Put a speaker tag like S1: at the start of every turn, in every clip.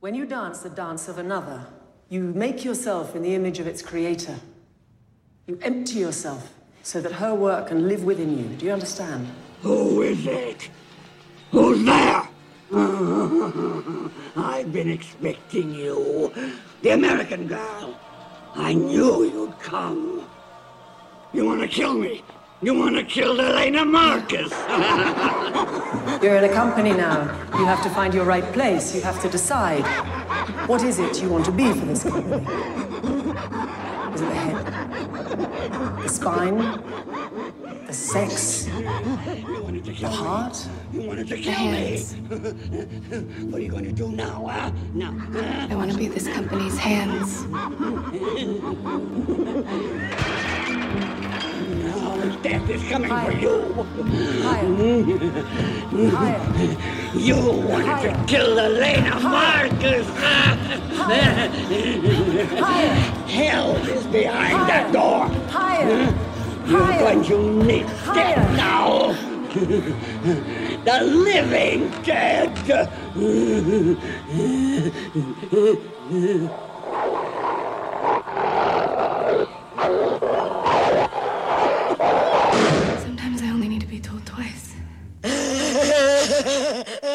S1: When you dance the dance of another, you make yourself in the image of its creator. You empty yourself so that her work can live within you. Do you understand?
S2: Who is it? Who's there? I've been expecting you. The American girl. I knew you'd come. You want to kill me? You want to kill Elena Markos?
S1: You're in a company now. You have to find your right place. You have to decide. What is it you want to be for this company? Is it the head? The spine? The sex? The heart?
S2: You wanted to
S3: The
S2: kill
S3: hands.
S2: me. what are you going to do now, huh? Now.
S3: I want to be this company's hands.
S2: Death is coming for you.
S1: Higher. Higher.
S2: You wanted to kill Elena Markos. Hell is behind that door.
S1: Higher.
S2: You're
S1: Higher.
S2: going to meet
S1: Higher.
S2: death now. the living dead.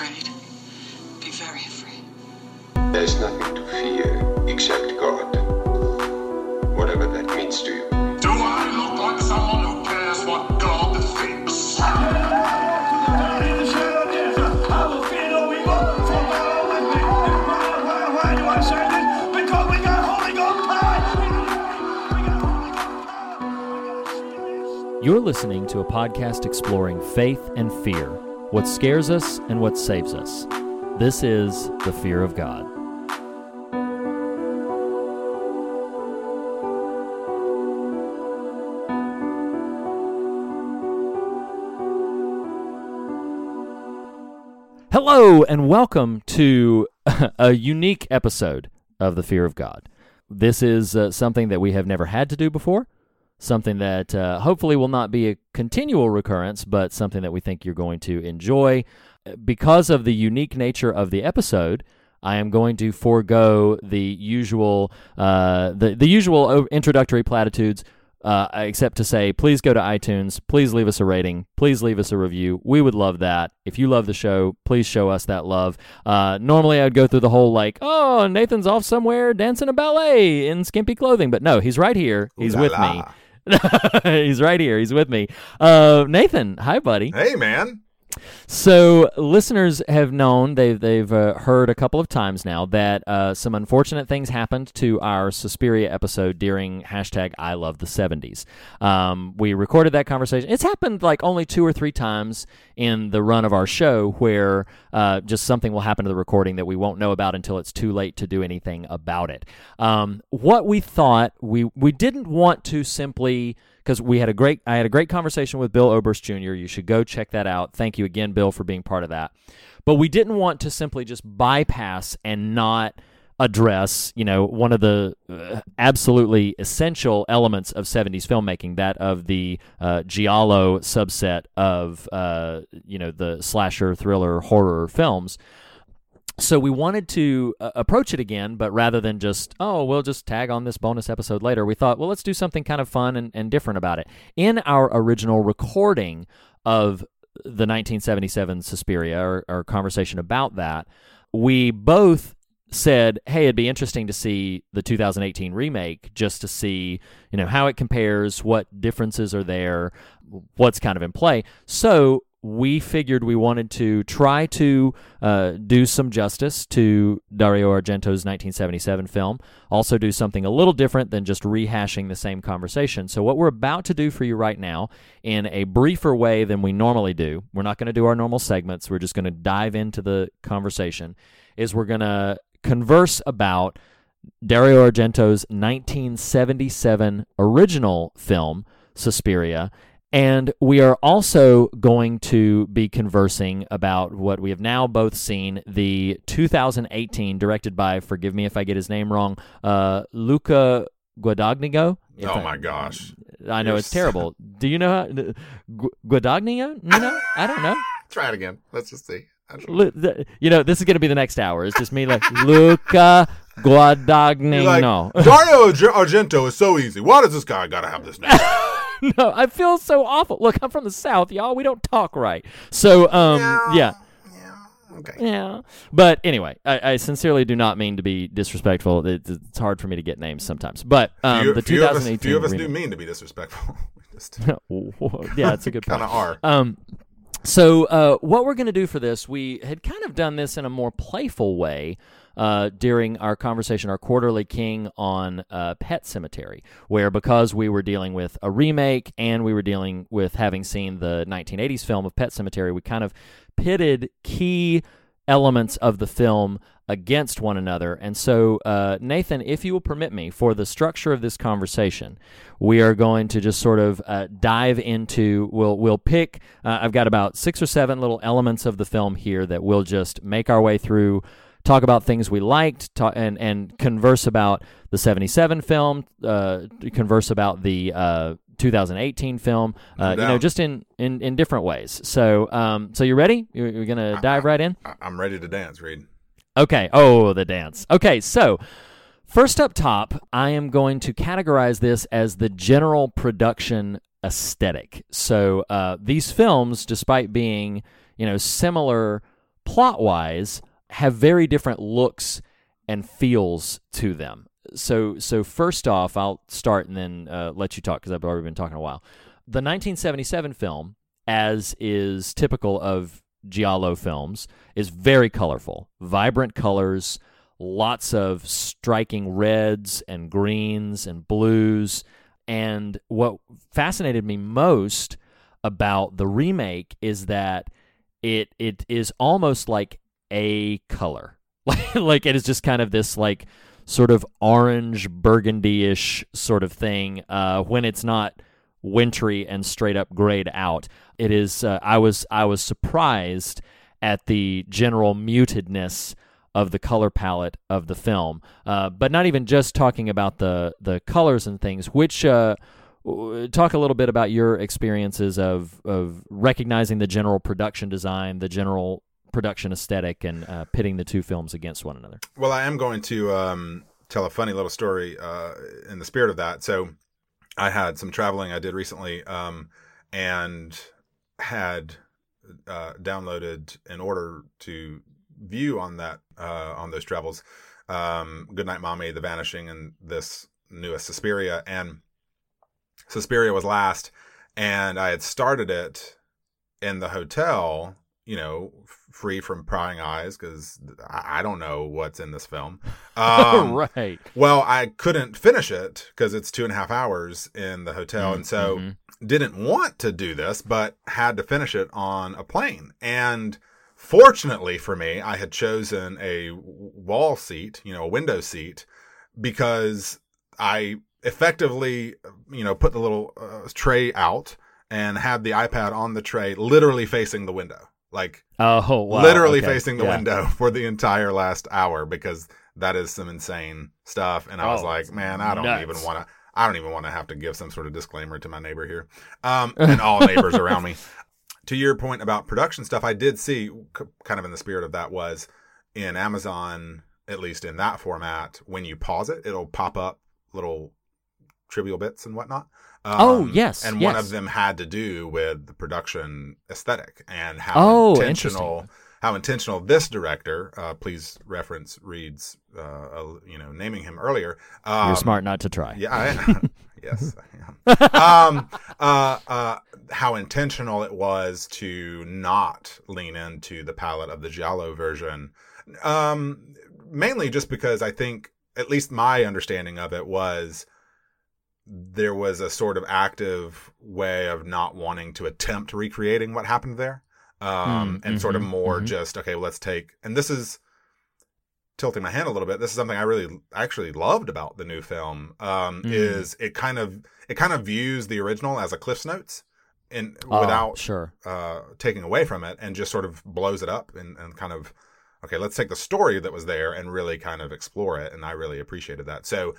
S3: Be
S4: afraid. Be very afraid.
S5: There's nothing to fear except God. Whatever that means to you.
S6: Do I look like someone who cares what God thinks? Why do I say this? Because we got Holy Ghost power!
S7: You're listening to a podcast exploring faith and fear, what scares us and what saves us. This is The Fear of God. Hello, and welcome to a unique episode of The Fear of God. This is uh, something that we have never had to do before, something that uh, hopefully will not be a continual recurrence, but something that we think you're going to enjoy. Because of the unique nature of the episode, I am going to forego the usual uh, the the usual introductory platitudes, uh, except to say, please go to iTunes, please leave us a rating, please leave us a review. We would love that. If you love the show, please show us that love. Uh, normally, I'd go through the whole like, oh, Nathan's off somewhere dancing a ballet in skimpy clothing, but no, he's right here. He's
S8: la
S7: with
S8: la.
S7: me. he's right here. He's with me. Uh, Nathan, hi, buddy.
S8: Hey, man.
S7: So listeners have known they've they've uh, heard a couple of times now that uh, some unfortunate things happened to our Suspiria episode during hashtag I love the seventies. Um, we recorded that conversation. It's happened like only two or three times in the run of our show where uh, just something will happen to the recording that we won't know about until it's too late to do anything about it. Um, what we thought we we didn't want to simply because we had a great I had a great conversation with Bill Oberst Jr. You should go check that out. Thank you again, Bill, for being part of that. But we didn't want to simply just bypass and not address, you know, one of the uh, absolutely essential elements of 70s filmmaking, that of the uh, giallo subset of, uh, you know, the slasher, thriller, horror films so we wanted to uh, approach it again, but rather than just, oh, we'll just tag on this bonus episode later, we thought, well, let's do something kind of fun and, and different about it. In our original recording of the 1977 Suspiria, or, or conversation about that, we both said, "Hey, it'd be interesting to see the 2018 remake, just to see, you know, how it compares, what differences are there, what's kind of in play." So we figured we wanted to try to uh, do some justice to Dario Argento's 1977 film, also do something a little different than just rehashing the same conversation. So, what we're about to do for you right now, in a briefer way than we normally do, we're not going to do our normal segments, we're just going to dive into the conversation, is we're going to converse about Dario Argento's 1977 original film, Suspiria. And we are also going to be conversing about what we have now both seen the 2018, directed by, forgive me if I get his name wrong, uh, Luca Guadagnino. If
S8: Oh
S7: I-
S8: my gosh.
S7: I know
S8: You're
S7: it's terrible. Do you know how, Gu-? No, I don't know.
S8: Try it again. Let's just see.
S7: Lu- the- you know, this is going to be the next hour. It's just me like Luca Guadagnino.
S8: Like, Dario Argento is so easy. Why does this guy got to have this name?
S7: no, I feel so awful. Look, I'm from the South, y'all. We don't talk right. So, um, yeah. yeah.
S8: Okay.
S7: Yeah. But anyway, I, I sincerely do not mean to be disrespectful. It, it's hard for me to get names sometimes. But um,
S8: few,
S7: the
S8: few of us,
S7: 2018
S8: few of us do mean to be disrespectful. Just
S7: yeah, it's a good point.
S8: kind of are.
S7: Um, so uh, what we're going to do for this, we had kind of done this in a more playful way uh, during our conversation, our quarterly king on uh, Pet Sematary, where because we were dealing with a remake and we were dealing with having seen the 1980s film of Pet Sematary, we kind of pitted key elements of the film against one another. And so, uh, Nathan, if you will permit me, for the structure of this conversation, we are going to just sort of uh, dive into. We'll we'll pick. Uh, I've got about six or seven little elements of the film here that we'll just make our way through. Talk about things we liked, talk, and and converse about the '77 film. Uh, converse about the uh, 2018 film. Uh, you know, just in, in, in different ways. So, um, so you ready? You're, you're gonna dive right in.
S8: I- I'm ready to dance, Reed.
S7: Okay. Oh, the dance. Okay, so first up top, I am going to categorize this as the general production aesthetic. So uh, these films, despite being you know similar plot wise, have very different looks and feels to them. So so first off, I'll start and then uh, let you talk because I've already been talking a while. The 1977 film, as is typical of Giallo films, is very colorful, vibrant colors, lots of striking reds and greens and blues. And what fascinated me most about the remake is that it it is almost like a color. Like it is just kind of this like sort of orange burgundy-ish sort of thing uh, when it's not wintry and straight up grayed out. It is. Uh, I was. I was surprised at the general mutedness of the color palette of the film. Uh, but not even just talking about the the colors and things. Which uh, talk a little bit about your experiences of of recognizing the general production design, the general production aesthetic, and uh, pitting the two films against one another.
S8: Well, I am going to um, tell a funny little story uh, in the spirit of that. So, I had some traveling I did recently, um, and had uh, downloaded in order to view on that uh, on those travels. Um, Goodnight Mommy, The Vanishing, and this newest Suspiria, and Suspiria was last, and I had started it in the hotel, you know, free from prying eyes because I, I don't know what's in this film. Um,
S7: right.
S8: Well, I couldn't finish it because it's two and a half hours in the hotel,
S7: Mm,
S8: and so
S7: mhm.
S8: didn't want to do this, but had to finish it on a plane. And fortunately for me, I had chosen a wall seat, you know, a window seat, because I effectively, you know, put the little uh, tray out and had the iPad on the tray, literally facing the window, like
S7: Oh, wow.
S8: literally
S7: Okay.
S8: facing the
S7: Yeah.
S8: window for the entire last hour because that is some insane stuff. And I was
S7: Oh,
S8: like, man, I don't
S7: nuts.
S8: even want to. I don't even want to have to give some sort of disclaimer to my neighbor here, um, and all neighbors around me. To your point about production stuff, I did see, c- kind of in the spirit of that, was in Amazon, at least in that format, when you pause it, it'll pop up little trivial bits and whatnot. Um,
S7: Oh, yes,
S8: and one of them had to do with the production aesthetic and how
S7: Oh,
S8: intentional
S7: interesting.
S8: how intentional this director. Uh, please reference Reed's, uh, uh, you know, naming him earlier. Um,
S7: You're smart not to try.
S8: Yeah, I, yes, I am. um, uh, uh, how intentional it was to not lean into the palette of the giallo version. Um, mainly just because I think, at least my understanding of it was there was a sort of active way of not wanting to attempt recreating what happened there. Um,
S7: Mm,
S8: and sort of
S7: mhm,
S8: more
S7: mhm.
S8: just, okay, let's take, and this is tilting my hand a little bit. This is something I really actually loved about the new film. Um,
S7: Mm.
S8: is it kind of, it kind of views the original as a Cliff's Notes and
S7: Oh,
S8: without
S7: sure.
S8: uh, taking away from it and just sort of blows it up and, and kind of okay let's take the story that was there and really kind of explore it and i really appreciated that so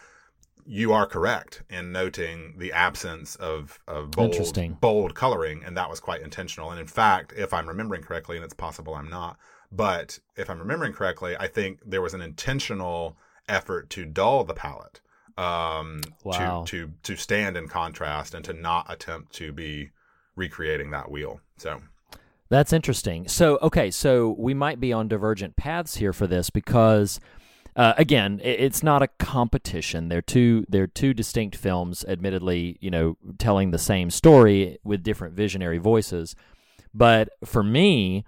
S8: you are correct in noting the absence of, of bold,
S7: Interesting.
S8: bold coloring and that was quite intentional and in fact if i'm remembering correctly and it's possible i'm not but if i'm remembering correctly i think there was an intentional effort to dull the palette um,
S7: Wow.
S8: to, to to stand in contrast and to not attempt to be recreating that wheel so
S7: That's interesting. So, okay, so we might be on divergent paths here for this because, uh, again, it's not a competition. They're two they're two distinct films, admittedly, you know, telling the same story with different visionary voices. But for me,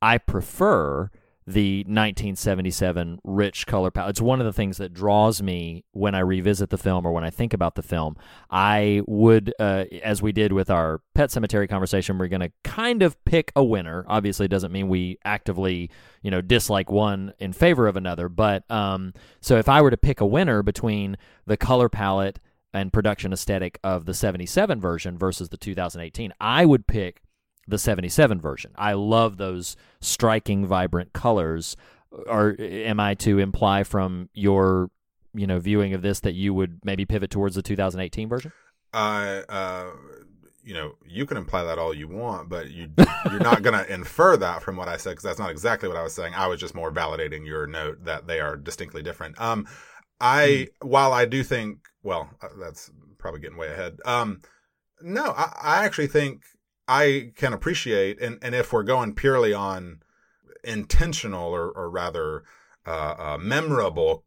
S7: I prefer the 1977 rich color palette. It's one of the things that draws me when I revisit the film or when I think about the film. I would, uh, as we did with our Pet Sematary conversation, we're going to kind of pick a winner. Obviously, it doesn't mean we actively, you know, dislike one in favor of another. But um, so if I were to pick a winner between the color palette and production aesthetic of the 77 version versus the 2018, I would pick the 77 version. I love those striking, vibrant colors. Or am I to imply from your, you know, viewing of this that you would maybe pivot towards the 2018 version?
S8: I, uh, you know, you can imply that all you want, but you you're not going to infer that from what I said because that's not exactly what I was saying. I was just more validating your note that they are distinctly different. Um, I while I do think, well, uh, that's probably getting way ahead. Um, no, I, I actually think I can appreciate, and and if we're going purely on intentional or or rather uh, uh, memorable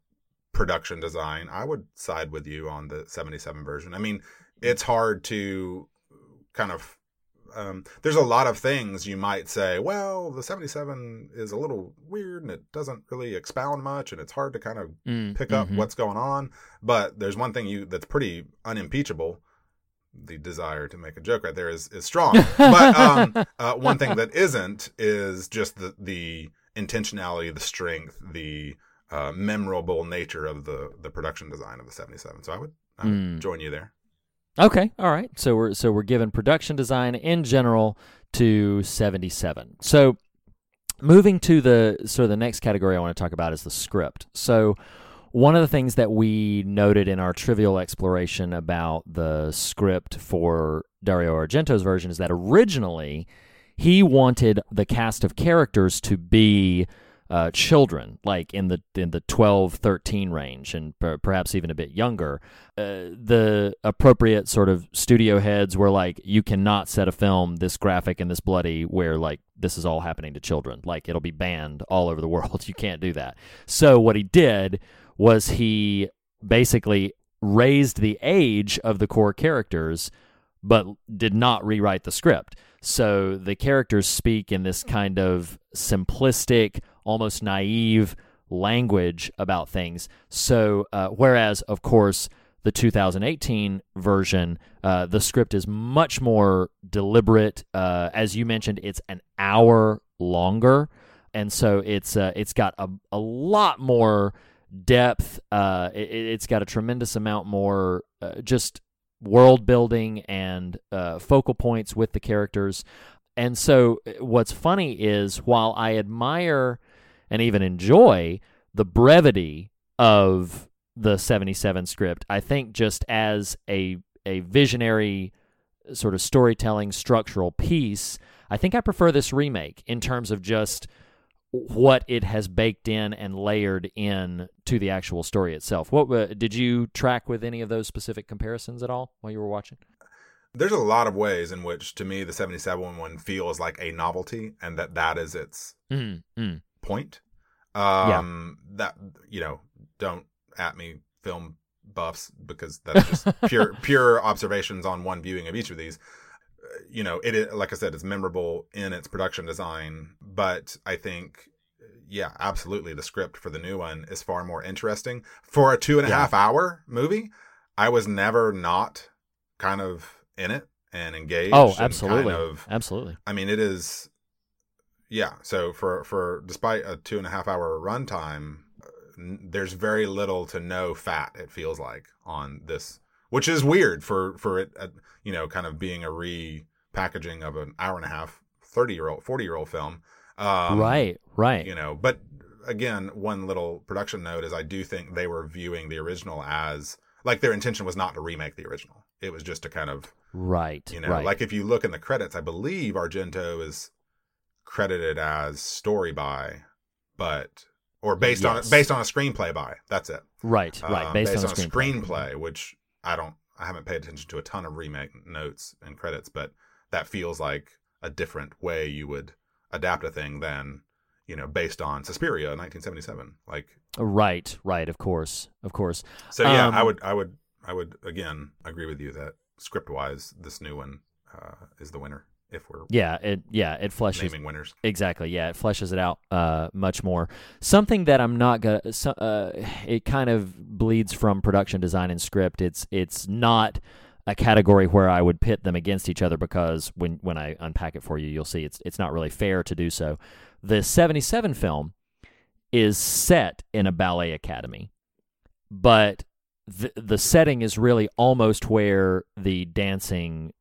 S8: production design, I would side with you on the 77 version. I mean, it's hard to kind of um, there's a lot of things you might say, well, the 77 is a little weird and it doesn't really expound much and it's hard to kind of
S7: Mm,
S8: pick up
S7: mhm.
S8: what's going on. But there's one thing you that's pretty unimpeachable. The desire to make a joke right there is, is strong. But um, uh, one thing that isn't is just the, the intentionality, the strength, the uh, memorable nature of the, the production design of the 77. So I would, I would
S7: Mm.
S8: join you there.
S7: Okay, all right. So we're so we're giving production design in general to 77. So moving to the so the next category I want to talk about is the script. So one of the things that we noted in our trivial exploration about the script for Dario Argento's version is that originally he wanted the cast of characters to be uh, children, like in the in the 12, 13 range, and per- perhaps even a bit younger. Uh, the appropriate sort of studio heads were like, you cannot set a film this graphic and this bloody where like this is all happening to children. Like it'll be banned all over the world. You can't do that. So what he did was he basically raised the age of the core characters but did not rewrite the script. So the characters speak in this kind of simplistic, almost naive language about things. So, uh, whereas, of course, the 2018 version, uh, the script is much more deliberate. Uh, as you mentioned, it's an hour longer, and so it's uh, it's got a, a lot more depth. Uh, it, it's got a tremendous amount more uh, just world building and uh, focal points with the characters. And so, uh, what's funny is while I admire and even enjoy the brevity of the 77 script, I think just as a a visionary sort of storytelling structural piece, I think I prefer this remake in terms of just what it has baked in and layered in to the actual story itself. What uh, did you track with any of those specific comparisons at all while you were watching?
S8: There's a lot of ways in which, to me, the 77 one feels like a novelty and that that is its
S7: Mm, mm.
S8: point. Um, That, you know, don't at me film buffs because that's just pure pure observations on one viewing of each of these. You know, it is, like I said, it's memorable in its production design, but I think, yeah, absolutely, the script for the new one is far more interesting for a two and a
S7: Yeah.
S8: half hour movie. I was never not kind of in it and engaged.
S7: Oh, absolutely,
S8: Kind of,
S7: absolutely.
S8: I mean, it is. Yeah. So for for despite a two and a half hour runtime, there's very little to no fat. It feels like on this, which is weird for for it. Uh, you know, kind of being a repackaging of an hour and a half, thirty year old, forty year old film. Um,
S7: right, right.
S8: You know, but again, one little production note is I do think they were viewing the original as like their intention was not to remake the original. It was just to kind of
S7: right,
S8: you know,
S7: right.
S8: like if you look in the credits, I believe Argento is credited as story by, but or based
S7: Yes.
S8: on based on a screenplay by. That's it.
S7: right, right.
S8: Um,
S7: Based, on, a
S8: a
S7: screenplay.
S8: screenplay, which I don't, I haven't paid attention to a ton of remake notes and credits, but that feels like a different way you would adapt a thing than you know based on Suspiria, 1977. Like
S7: Right, right. Of course, of course.
S8: so, yeah,
S7: Um,
S8: I would, I would, I would again agree with you that script wise, this new one uh, is the winner. If we're
S7: Yeah, it yeah it fleshes
S8: naming winners.
S7: Exactly. Yeah, it fleshes it out uh, much more. Something that I'm not gonna. So, uh, it kind of bleeds from production design and script. It's it's not a category where I would pit them against each other because when when I unpack it for you, you'll see it's it's not really fair to do so. The '77 film is set in a ballet academy, but the the setting is really almost where the dancing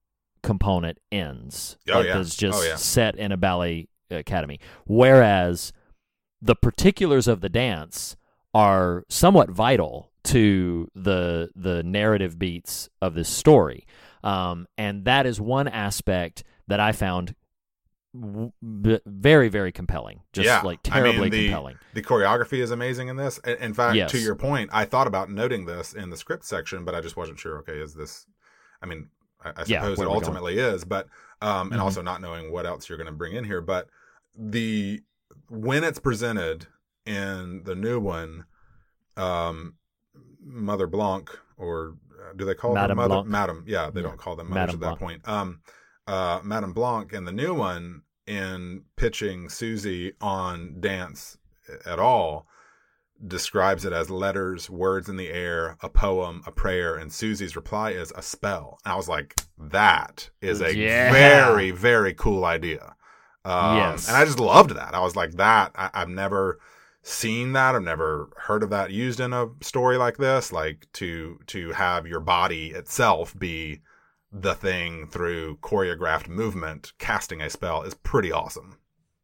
S7: component ends.
S8: Oh,
S7: Like,
S8: yeah.
S7: It's just
S8: Oh, yeah.
S7: set in a ballet academy. Whereas the particulars of the dance are somewhat vital to the the narrative beats of this story, um, and that is one aspect that I found w- very very compelling. Just
S8: yeah,
S7: like
S8: I mean,
S7: terribly
S8: the,
S7: compelling.
S8: The choreography is amazing in this. In in fact,
S7: Yes.
S8: to your point, I thought about noting this in the script section, but I just wasn't sure. Okay, is this? I mean, I, I
S7: Yeah,
S8: suppose it
S7: we're going.
S8: ultimately is, but um, and
S7: Mhm.
S8: also not knowing what else you're going to bring in here, but the when it's presented in the new one, um, Mother Blanc or uh, do they call
S7: Madame
S8: her Mother
S7: Blanc.
S8: Madam? Yeah, they
S7: Yeah.
S8: don't call them mothers
S7: Madame
S8: at that
S7: Blanc.
S8: point. Um, uh, Madame Blanc in the new one in pitching Susie on dance at all describes it as letters, words in the air, a poem, a prayer, and Susie's reply is a spell. And I was like, that is a
S7: Yeah.
S8: very, very cool idea. Um,
S7: Yes.
S8: And I just loved that. I was like, that, I, I've never seen that. I've never heard of that used in a story like this. Like to, to have your body itself be the thing through choreographed movement, casting a spell is pretty awesome.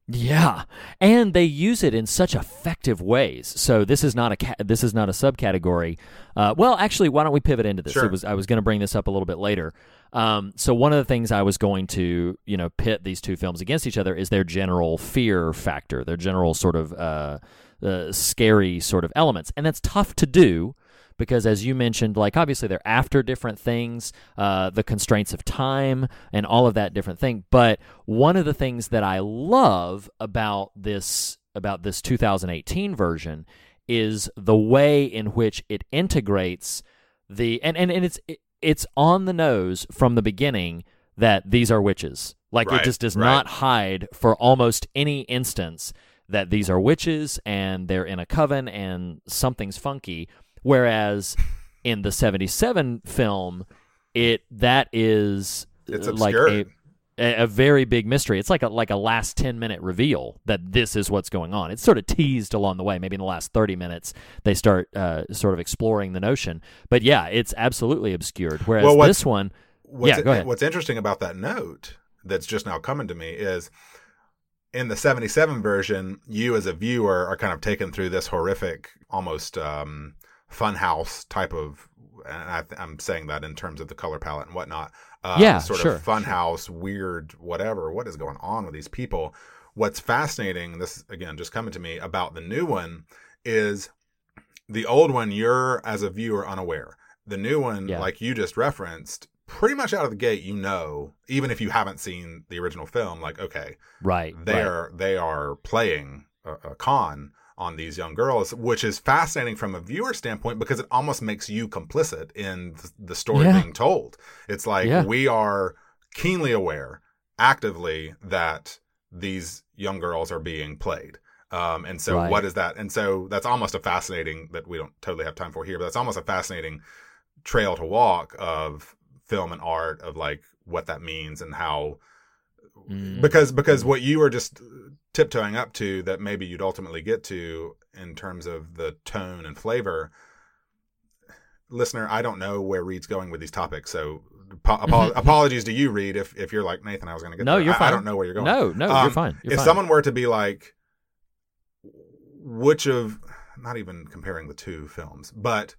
S7: Yeah, and they use it in such effective ways. So this is not a ca- this is not a subcategory. Uh, well, actually, why don't we pivot into this?
S8: Sure.
S7: It was I was going to bring this up a little bit later. Um, so one of the things I was going to you know pit these two films against each other is their general fear factor, their general sort of uh, uh, scary sort of elements, and that's tough to do because as you mentioned like obviously they're after different things uh, the constraints of time and all of that different thing. But one of the things that i love about this about this 2018 version is the way in which it integrates the and and, and it's it, it's on the nose from the beginning that these are witches. Like it just does
S8: right.
S7: not hide for almost any instance that these are witches and they're in a coven and something's funky whereas in the 77 film it that is
S8: It's
S7: uh, like a, a very big mystery. It's like a like a last 10 minute reveal that this is what's going on. It's sort of teased along the way. Maybe in the last 30 minutes they start uh, sort of exploring the notion. But yeah it's absolutely obscured. Whereas
S8: Well,
S7: this one
S8: What's,
S7: yeah go ahead.
S8: what's interesting about that note that's just now coming to me is in the 77 version, you as a viewer are kind of taken through this horrific, almost um, funhouse type of, and I, I'm saying that in terms of the color palette and whatnot. Uh,
S7: Yeah,
S8: sort
S7: sure,
S8: of funhouse, weird, whatever. What is going on with these people? What's fascinating, this again just coming to me about the new one, is the old one you're as a viewer unaware. The new one,
S7: Yeah.
S8: like you just referenced, pretty much out of the gate, you know, even if you haven't seen the original film, like okay,
S7: right
S8: they
S7: right.
S8: are they are playing a, a con on these young girls, which is fascinating from a viewer standpoint because it almost makes you complicit in the story
S7: Yeah.
S8: being told. It's like
S7: Yeah.
S8: we are keenly aware, actively that these young girls are being played. Um, and so
S7: Right.
S8: what is that? And so that's almost a fascinating that we don't totally have time for here, but that's almost a fascinating trail to walk of film and art of like what that means and how
S7: Mm.
S8: because because what you were just tiptoeing up to that maybe you'd ultimately get to in terms of the tone and flavor listener i don't know where reed's going with these topics so apo- apo- apologies to you reed if, if you're like nathan i was going to get
S7: No,
S8: there.
S7: you're
S8: I-
S7: fine.
S8: I, don't know where you're going
S7: No, no,
S8: Um,
S7: you're fine. You're
S8: if
S7: fine.
S8: someone were to be like which of not even comparing the two films but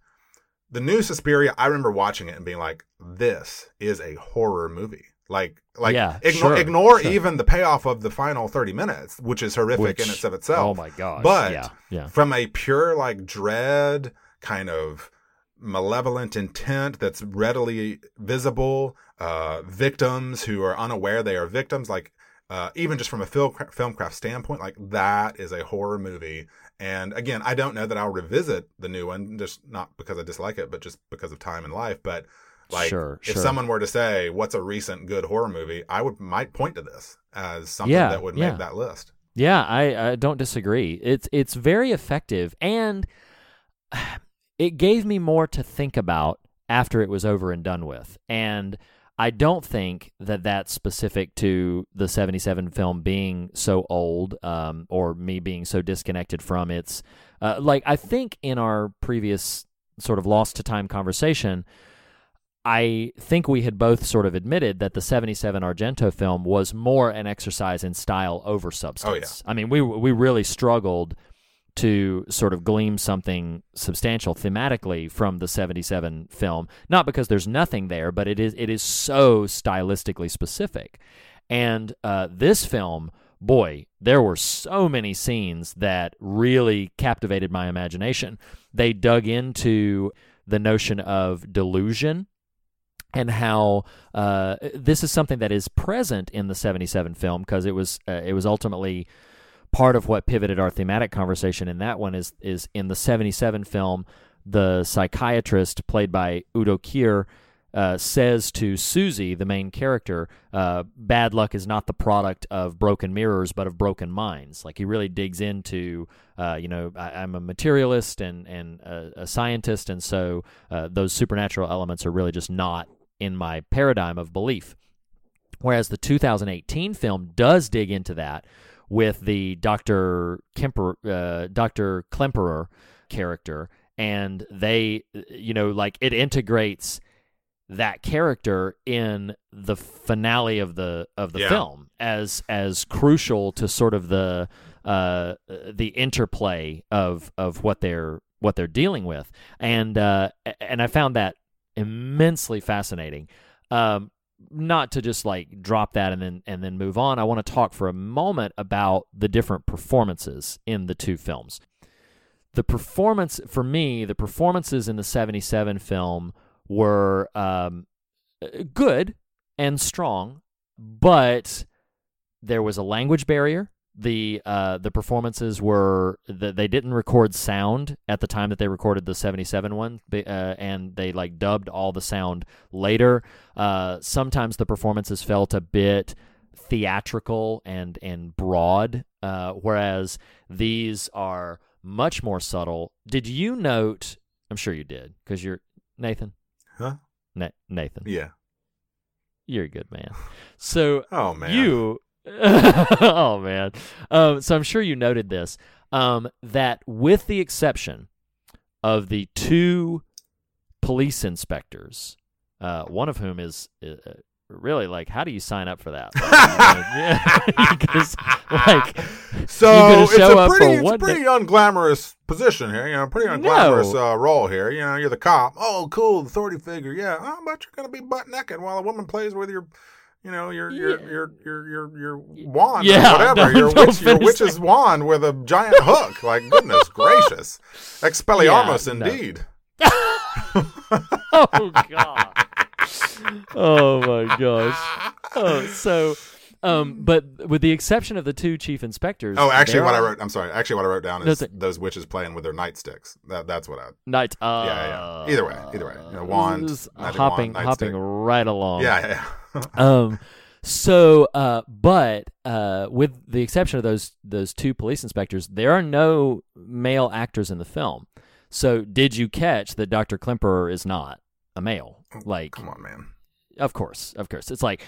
S8: the new Suspiria, I remember watching it and being like, "This is a horror movie." Like, like
S7: Yeah,
S8: ignore,
S7: sure,
S8: ignore
S7: sure.
S8: even the payoff of the final thirty minutes, which is horrific
S7: Which-
S8: in itself itself.
S7: Oh my god!
S8: But
S7: yeah, yeah.
S8: from a pure like dread kind of malevolent intent that's readily visible, uh, victims who are unaware they are victims, like uh, even just from a film film craft standpoint, like that is a horror movie. And again, I don't know that I'll revisit the new one, just not because I dislike it, but just because of time and life. But like,
S7: Sure,
S8: if
S7: sure.
S8: someone were to say, "What's a recent good horror movie?" I would might point to this as something
S7: Yeah,
S8: that would
S7: yeah.
S8: make that list.
S7: Yeah, I, I don't disagree. It's it's very effective, and it gave me more to think about after it was over and done with. And I don't think that that's specific to the '77 film being so old, um, or me being so disconnected from its. Uh, like I think in our previous sort of lost to time conversation, I think we had both sort of admitted that the 77 Argento film was more an exercise in style over substance. I mean, we we really struggled to sort of glean something substantial thematically from the 77 film, not because there's nothing there, but it is it is so stylistically specific. And uh, this film, boy, there were so many scenes that really captivated my imagination. They dug into the notion of delusion and how uh, this is something that is present in the 77 film because it was uh, it was ultimately part of what pivoted our thematic conversation in that one is is in the 77 film the psychiatrist played by Udo Kier uh, says to Susie, the main character, uh, bad luck is not the product of broken mirrors, but of broken minds. Like he really digs into, uh, you know, I, I'm a materialist and and a, a scientist, and so uh, those supernatural elements are really just not in my paradigm of belief. Whereas the 2018 film does dig into that with the Dr. Kemper, uh, Dr. Klemperer character, and they, you know, like it integrates that character in the finale of the of the
S8: Yeah.
S7: film as as crucial to sort of the uh the interplay of of what they're what they're dealing with and uh and I found that immensely fascinating. Um not to just like drop that and then and then move on I want to talk for a moment about the different performances in the two films. The performance for me the performances in the 77 film were um, good and strong but there was a language barrier the uh, the performances were the, they didn't record sound at the time that they recorded the 77 one uh, and they like dubbed all the sound later uh, sometimes the performances felt a bit theatrical and and broad uh, whereas these are much more subtle did you note i'm sure you did because you're nathan
S8: Huh?
S7: Na- nathan
S8: Yeah.
S7: you're a good man so
S8: Oh man.
S7: you oh man um, so i'm sure you noted this um, that with the exception of the two police inspectors uh, one of whom is uh, really like how do you sign up for that because like
S8: So it's a pretty, it's a pretty
S7: day-
S8: unglamorous position here. You know, pretty unglamorous
S7: No.
S8: uh, role here. You know, you're the cop. Oh, cool, authority figure. Yeah, I bet you're gonna be butt naked while a woman plays with your, you know, your your
S7: Yeah.
S8: your your your your wand
S7: Yeah,
S8: or whatever. your witch, your witch's
S7: that.
S8: wand with a giant hook. Like goodness gracious, Expelliarmus
S7: Yeah, no.
S8: indeed.
S7: oh god oh my gosh oh so um but with the exception of the two chief inspectors
S8: Oh, actually, what I wrote. I'm sorry. Actually, what I wrote down
S7: No,
S8: is
S7: th-
S8: those witches playing with their nightsticks. That that's what I.
S7: night uh
S8: Yeah, yeah. Either way, either way. You know, wand,
S7: this is hopping
S8: wand,
S7: hopping right along
S8: Yeah, yeah.
S7: Um, so, uh, but uh, with the exception of those those two police inspectors, there are no male actors in the film. So, did you catch that Dr. Klemperer is not a male? Like,
S8: Come on, man.
S7: of course, of course. It's like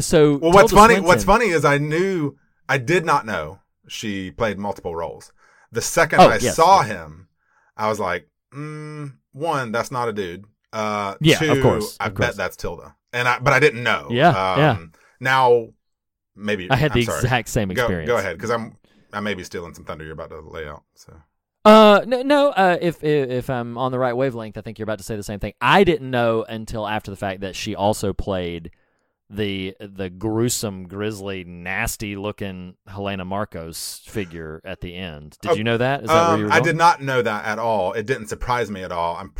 S7: so.
S8: Well, what's
S7: Tilda
S8: funny?
S7: Swinton-
S8: What's funny is I knew I did not know she played multiple roles. The second
S7: Oh,
S8: I
S7: yes,
S8: saw
S7: yes.
S8: him, I was like, mm, one, that's not a dude. Uh,
S7: Yeah,
S8: two,
S7: of course,
S8: I
S7: of
S8: bet
S7: course.
S8: that's Tilda. And I, but I didn't know.
S7: Yeah,
S8: um,
S7: yeah.
S8: Now, maybe
S7: I had
S8: I'm
S7: the
S8: sorry.
S7: exact same
S8: Go-
S7: experience.
S8: Go, ahead, because I'm I may be stealing some thunder you're about to lay out. So
S7: Uh, no, no. Uh, if, if if I'm on the right wavelength, I think you're about to say the same thing. I didn't know until after the fact that she also played the the gruesome, grisly, nasty looking Helena Markos figure at the end. Did
S8: Oh,
S7: you know that? Is that where
S8: Um,
S7: you were
S8: I did not know that at all. It didn't surprise me at all. I'm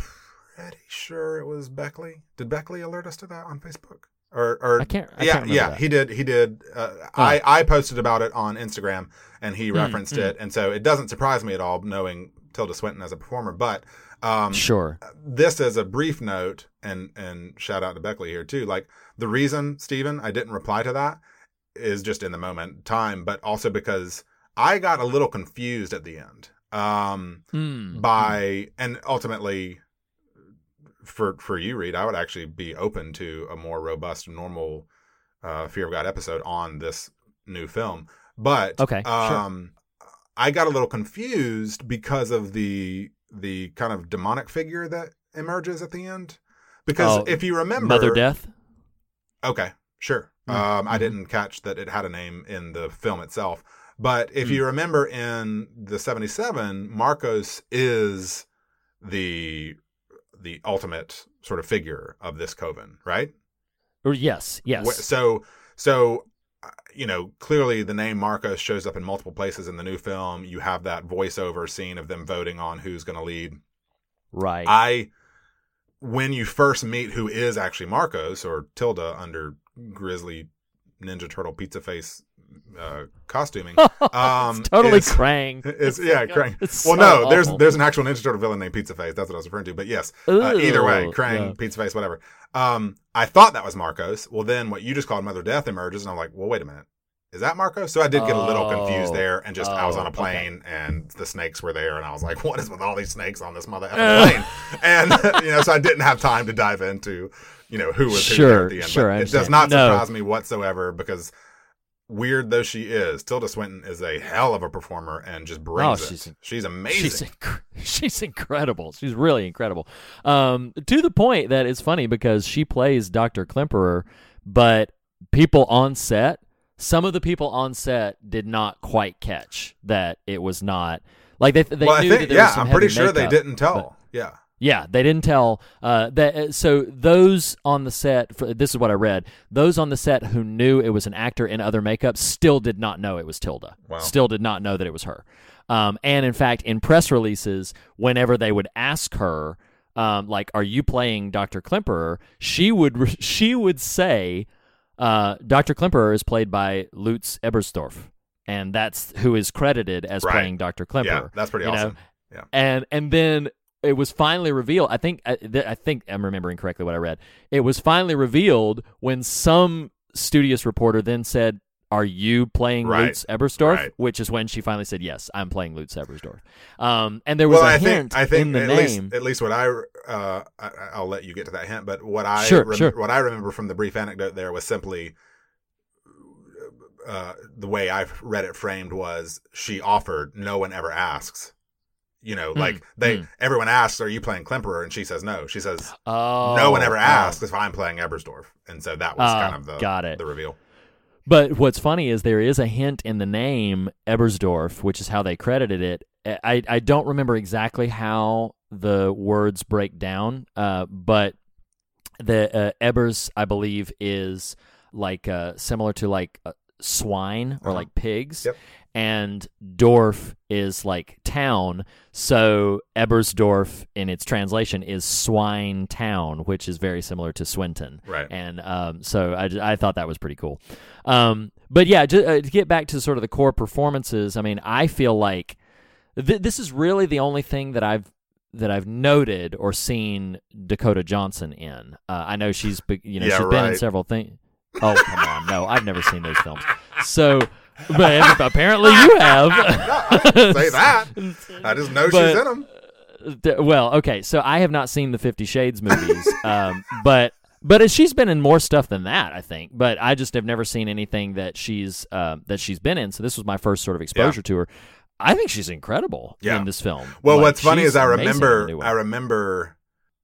S8: pretty sure it was Beckley. Did Beckley alert us to that on Facebook? Or, or
S7: I can't- I
S8: yeah,
S7: can't
S8: yeah,
S7: that.
S8: he did. He did. Uh, I I posted about it on Instagram, and he
S7: Hmm,
S8: referenced it, and so it doesn't surprise me at all knowing Tilda Swinton as a performer. But um,
S7: Sure.
S8: this is a brief note, and and shout out to Beckley here too. Like the reason, Stephen, I didn't reply to that is just in the moment time, but also because I got a little confused at the end. Um,
S7: Hmm.
S8: by and ultimately for for you Reed i would actually be open to a more robust normal uh fear of god episode on this new film but
S7: Okay, sure.
S8: um i got a little confused because of the the kind of demonic figure that emerges at the end because
S7: Oh,
S8: if you remember
S7: Mother Death.
S8: Okay, sure.
S7: Mm,
S8: Um, I
S7: mhm.
S8: didn't catch that it had a name in the film itself. But if
S7: Mm.
S8: you remember in the 77, Markos is the the ultimate sort of figure of this coven, right?
S7: Or yes, yes.
S8: So so uh, you know, clearly the name Markos shows up in multiple places in the new film. You have that voiceover scene of them voting on who's going to lead
S7: right.
S8: I, when you first meet who is actually Markos or Tilda under Grisly Ninja Turtle Pizza Face uh, costuming, um,
S7: it's totally
S8: is-
S7: Krang.
S8: It's, yeah,
S7: like,
S8: Krang.
S7: it's
S8: well,
S7: so
S8: no, there's
S7: awful.
S8: there's an actual Ninja Turtle villain named Pizza Face. That's what I was referring to. But yes, uh, either way, Krang,
S7: yeah.
S8: Pizza Face, whatever. Um, I thought that was Markos. Well, then what you just called Mother Death emerges, and I'm like, well, wait a minute. Is that Markos? So I did get a little confused
S7: Oh.
S8: there, and just I was
S7: Oh,
S8: on a
S7: okay.
S8: plane, and the snakes were there, and I was like, "What is with all these snakes on this mother plane?" And you know, so I didn't have time to dive into, you know, who was who
S7: Sure,
S8: at the end.
S7: sure,
S8: it does not
S7: No.
S8: surprise me whatsoever because weird though she is, Tilda Swinton is a hell of a performer and just brings
S7: Oh,
S8: it.
S7: she's-
S8: She's, amazing.
S7: She's inc- she's incredible. She's really incredible. Um, to the point that it's funny because she plays Dr. Klemperer, but people on set, some of the people on set did not quite catch that it was not like they they
S8: well,
S7: knew
S8: I
S7: that
S8: think
S7: there
S8: yeah,
S7: was some
S8: I'm pretty sure they didn't tell.
S7: but-
S8: yeah.
S7: Yeah, they didn't tell uh, that. uh, So those on the set, for, this is what I read. Those on the set who knew it was an actor in other makeup still did not know it was Tilda.
S8: Wow.
S7: Still did not know that it was her. Um, and in fact, in press releases, whenever they would ask her, um, like, "Are you playing Dr. Klemperer?" she would re- she would say, uh, "Dr. Klemperer is played by Lutz Ebersdorf." And that's who is credited as
S8: Right.
S7: playing Dr. Klemperer.
S8: Yeah, that's pretty
S7: you know?
S8: awesome. Yeah.
S7: and and then it was finally revealed. I think I, I think I'm remembering correctly what I read. It was finally revealed when some studious reporter then said, "Are you playing
S8: Right.
S7: Lutz Ebersdorf?"
S8: Right.
S7: Which is when she finally said, "Yes, I'm playing Lutz Ebersdorf." Um, and there was
S8: well,
S7: a
S8: I
S7: hint
S8: think I think
S7: in the
S8: at
S7: name.
S8: least at least what I uh I, I'll let you get to that hint, but what I
S7: Sure,
S8: rem-
S7: sure.
S8: what I remember from the brief anecdote there was simply uh the way I've read it framed was she offered, no one ever asks. You know,
S7: Hmm,
S8: like they
S7: hmm.
S8: everyone asks, "Are you playing Klemperer?" and she says no. She says
S7: oh,
S8: no one ever
S7: oh.
S8: asks if I'm playing Ebersdorf, and so that was
S7: Ah,
S8: kind of the
S7: got it.
S8: the reveal.
S7: But what's funny is there is a hint in the name Ebersdorf, which is how they credited it. I, I don't remember exactly how the words break down, uh, but the uh, Ebers, I believe, is like uh, similar to like uh, swine or
S8: Uh-huh.
S7: like pigs.
S8: Yep.
S7: And Dorf is like town, so Ebersdorf in its translation is swine town, which is very similar to Swinton.
S8: Right.
S7: And um, so I, I thought that was pretty cool. Um, but yeah, ju- uh, to get back to sort of the core performances, I mean, I feel like th- this is really the only thing that I've that I've noted or seen Dakota Johnson in. Uh, I know she's you know
S8: Yeah,
S7: she's been in several things. Oh come on, no, I've never seen those films. So, but apparently you have.
S8: Say that. I just know
S7: But-
S8: she's in them.
S7: Well, okay, so I have not seen the Fifty Shades movies, um, but but she's been in more stuff than that, I think. But I just have never seen anything that she's uh, that she's been in. So this was my first sort of exposure to her. I think she's incredible
S8: Yeah.
S7: in this film.
S8: Well,
S7: Like,
S8: what's funny is I
S7: amazing in the
S8: remember. I remember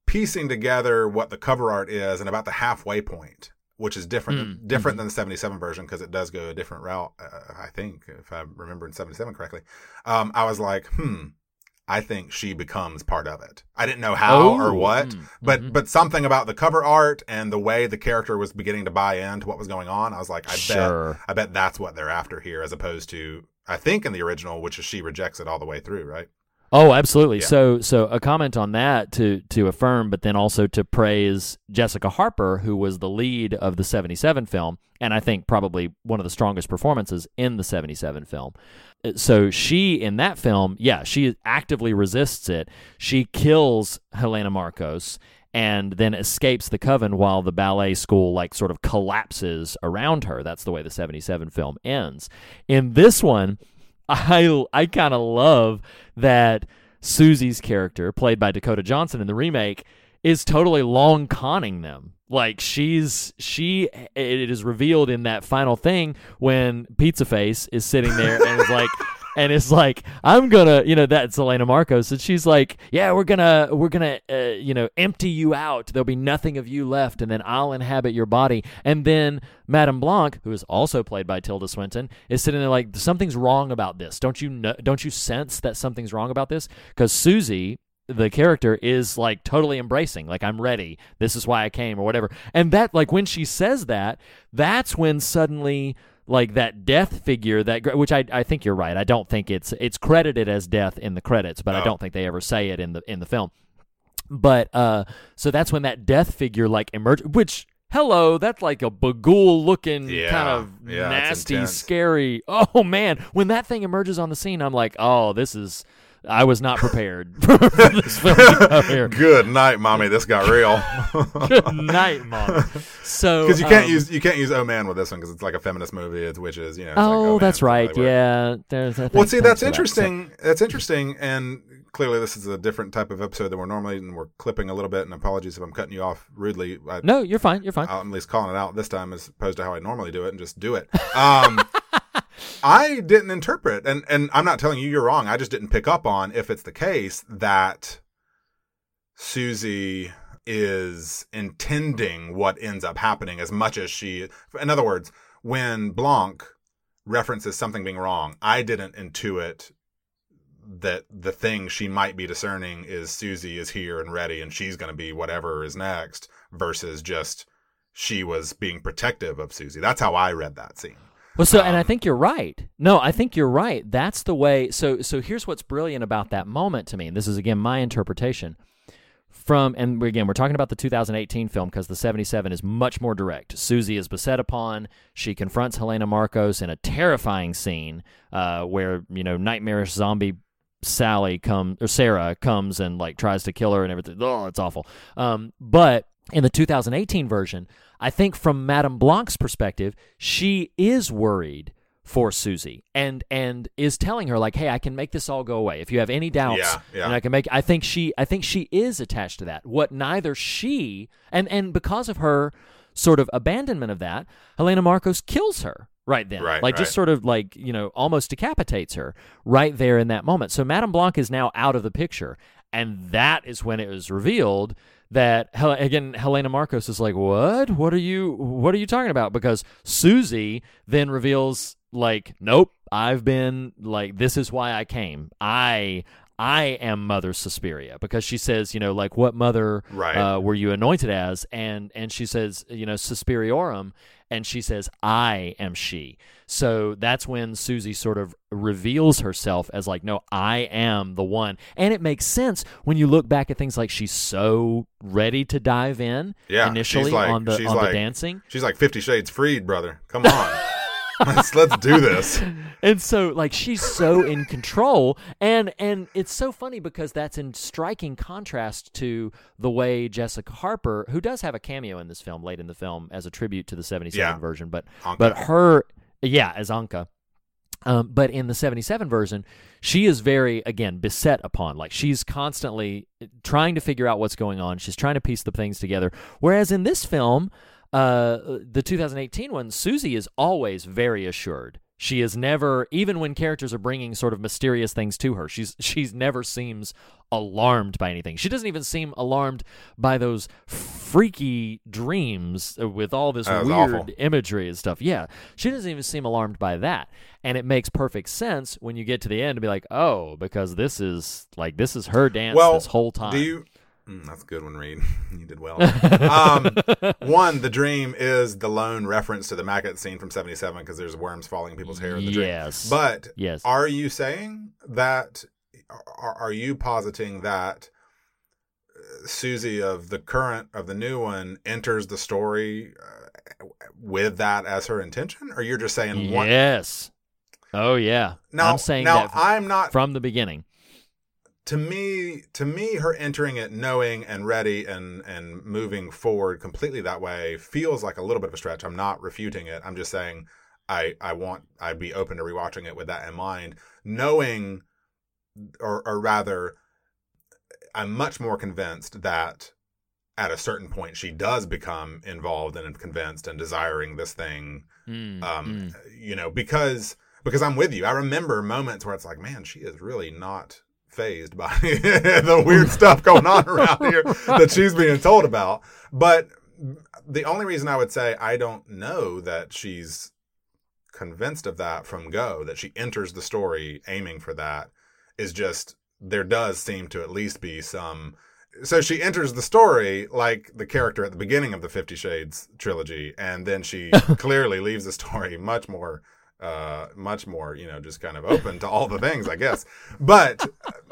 S8: piecing together what the cover art is and about the halfway point, which is different
S7: Mm,
S8: different
S7: mhm.
S8: than the 77 version because it does go a different route, uh, I think, if I remember in 77 correctly. Um, I was like, hmm, I think she becomes part of it. I didn't know how
S7: Oh,
S8: or what,
S7: mm,
S8: but
S7: mhm.
S8: but something about the cover art and the way the character was beginning to buy into what was going on. I was like, I
S7: Sure.
S8: bet I bet that's what they're after here, as opposed to I think in the original, which is she rejects it all the way through, right?
S7: Oh, absolutely.
S8: Yeah.
S7: So, so a comment on that to to affirm, but then also to praise Jessica Harper, who was the lead of the '77 film, and I think probably one of the strongest performances in the '77 film. Uh, So she in that film, yeah, she actively resists it. She kills Helena Markos and then escapes the coven while the ballet school like sort of collapses around her. That's the way the 77 film ends. In this one, I I kind of love that Susie's character, played by Dakota Johnson in the remake, is totally long conning them. Like she's she it is revealed in that final thing when Pizza Face is sitting there and is like and it's like I'm gonna you know that's Elena Markos. And she's like yeah we're gonna we're gonna uh, you know empty you out. There'll be nothing of you left and then I'll inhabit your body. And then Madame Blanc who is also played by Tilda Swinton is sitting there like something's wrong about this. Don't you know don't you sense that something's wrong about this? Because Susie the character is like totally embracing like i'm ready. This is why i came or whatever. And that like when she says that that's when suddenly like that death figure that which I, I think you're right. I don't think it's it's credited as death in the credits but i don't think they ever say it in the in the film. But uh so that's when that death figure like emerge which hello that's like a Bughuul looking
S8: Yeah.
S7: kind of
S8: Yeah,
S7: nasty scary. Oh man. When that thing emerges on the scene i'm like oh this is i was not prepared for this film to come here
S8: Good night, mommy. This got real.
S7: good night mom so
S8: Because you can't
S7: um,
S8: use you can't use oh man with this one because it's like a feminist movie. It's witches, you know. it's like,
S7: oh that's
S8: doesn't really
S7: right yeah there's I
S8: Well, see, that's
S7: for that. So-
S8: interesting. That's interesting, and clearly, this is a different type of episode than we're normally, and we're clipping a little bit. And apologies if I'm cutting you off rudely. I,
S7: no you're fine you're fine
S8: I'm at least calling it out this time, as opposed to how I normally do it, and just do it. Um, I didn't interpret, and and I'm not telling you you're wrong. I just didn't pick up on if it's the case that Susie is intending what ends up happening as much as she. In other words, when Blanc references something being wrong, I didn't intuit that the thing she might be discerning is Susie is here and ready and she's going to be whatever is next versus just she was being protective of Susie. That's how I read that scene.
S7: Well, so and I
S8: Um,
S7: think you're right. No, I think you're right. That's the way. So, so here's what's brilliant about that moment to me. And this is again my interpretation. From and we- again, we're talking about the 2018 film because the 77 is much more direct. Susie is beset upon. She confronts Helena Markos in a terrifying scene uh, where you know nightmarish zombie Sally comes or Sarah comes and like tries to kill her and everything. Oh, it's awful. Um, but in the 2018 version, I think from Madame Blanc's perspective, she is worried for Susie and and is telling her like, "Hey, I can make this all go away. If you have any doubts,
S8: Yeah, yeah.
S7: and I can make." I think she I think she is attached to that. What neither she and and because of her sort of abandonment of that, Helena Markos kills her right then.
S8: Right,
S7: like just sort of like, you know, almost decapitates her right there in that moment. So Madame Blanc is now out of the picture. And that is when it was revealed that again Helena Markos is like, "What? What are you what are you talking about?" Because Susie then reveals like, "Nope, I've been like this is why I came. I I am Mother Suspiria because she says, you know, like what mother
S8: Right.
S7: uh, were you anointed as? And and she says, you know, Suspiriorum, and she says, I am she. So that's when Susie sort of reveals herself as like, no, I am the one. And it makes sense when you look back at things like she's so ready to dive in
S8: Yeah,
S7: initially
S8: like,
S7: on the on
S8: like,
S7: the dancing.
S8: She's like Fifty Shades Freed, brother. Come on. let's let's do this.
S7: and so like she's so in control and and it's so funny because that's in striking contrast to the way Jessica Harper who does have a cameo in this film late in the film as a tribute to the 77
S8: Yeah.
S7: version but
S8: Anka.
S7: but her yeah as Anka um, but in the 77 version, she is very, again, beset upon. Like, she's constantly trying to figure out what's going on. She's trying to piece the things together. Whereas in this film, uh, the 2018 one, Susie is always very assured. She is never, even when characters are bringing sort of mysterious things to her, she's she's never seems alarmed by anything. She doesn't even seem alarmed by those freaky dreams with all this weird
S8: awful.
S7: imagery and stuff. Yeah, she doesn't even seem alarmed by that, and it makes perfect sense when you get to the end to be like, oh, because this is like this is her dance
S8: well,
S7: this whole time.
S8: Do you? Mm, that's a good one, Reed. you did well. um, one, the dream is the lone reference to the maggot scene from '77 because there's worms falling in people's hair in the dream.
S7: Yes.
S8: But
S7: Yes.
S8: are you saying that? Are, are you positing that uh, Susie of the current of the new one enters the story uh, with that as her intention, or you're just saying one?
S7: yes. Oh yeah.
S8: Now,
S7: I'm saying
S8: now
S7: that
S8: I'm not
S7: from the beginning.
S8: To me to me her entering it knowing and ready and and moving forward completely that way feels like a little bit of a stretch. I'm not refuting it. I'm just saying i i want i'd be open to rewatching it with that in mind knowing or or rather i'm much more convinced that at a certain point she does become involved and convinced and desiring this thing
S7: Mm,
S8: um
S7: mm.
S8: you know because because i'm with you. I remember moments where it's like man she is really not phased by the weird stuff going on around here that she's being told about. But the only reason i would say i don't know that she's convinced of that from go that she enters the story aiming for that is just there does seem to at least be some so she enters the story like the character at the beginning of the 50 shades trilogy and then she clearly leaves the story much more uh much more you know just kind of open to all the things i guess. But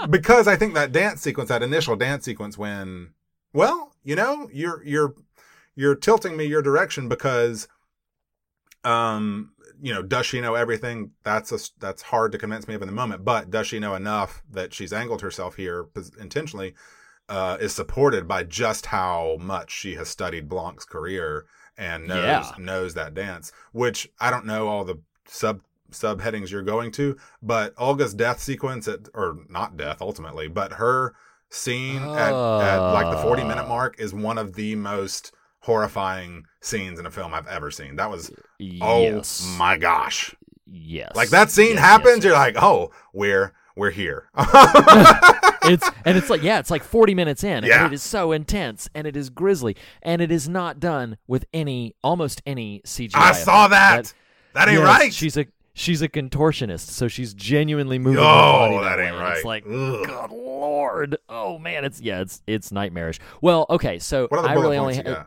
S8: because i think that dance sequence that initial dance sequence when well you know you're you're you're tilting me your direction because um you know does she know everything? That's a that's hard to convince me of in the moment. But does she know enough that she's angled herself here intentionally uh is supported by just how much she has studied blanc's career and knows
S7: Yeah.
S8: knows that dance which i don't know all the sub subheadings you're going to but olga's death sequence at or not death ultimately but her scene at, at like the 40 minute
S7: Oh.
S8: mark is one of the most horrifying scenes in a film I've ever seen. That was oh
S7: yes.
S8: my gosh.
S7: yes.
S8: Like that scene
S7: Yes,
S8: happens,
S7: yes,
S8: you're like, "Oh, we're we're here."
S7: it's and it's like yeah, it's like 40 minutes in
S8: Yeah.
S7: and it is so intense and it is grisly and it is not done with any almost any CGI.
S8: I saw
S7: effect.
S8: that. That ain't
S7: yes,
S8: right.
S7: She's a she's a contortionist, so she's genuinely moving her
S8: Oh,
S7: body
S8: that
S7: way.
S8: ain't
S7: right. It's like
S8: Ugh.
S7: good lord. Oh man, it's yeah, it's it's nightmarish. Well, okay, so I really only ha-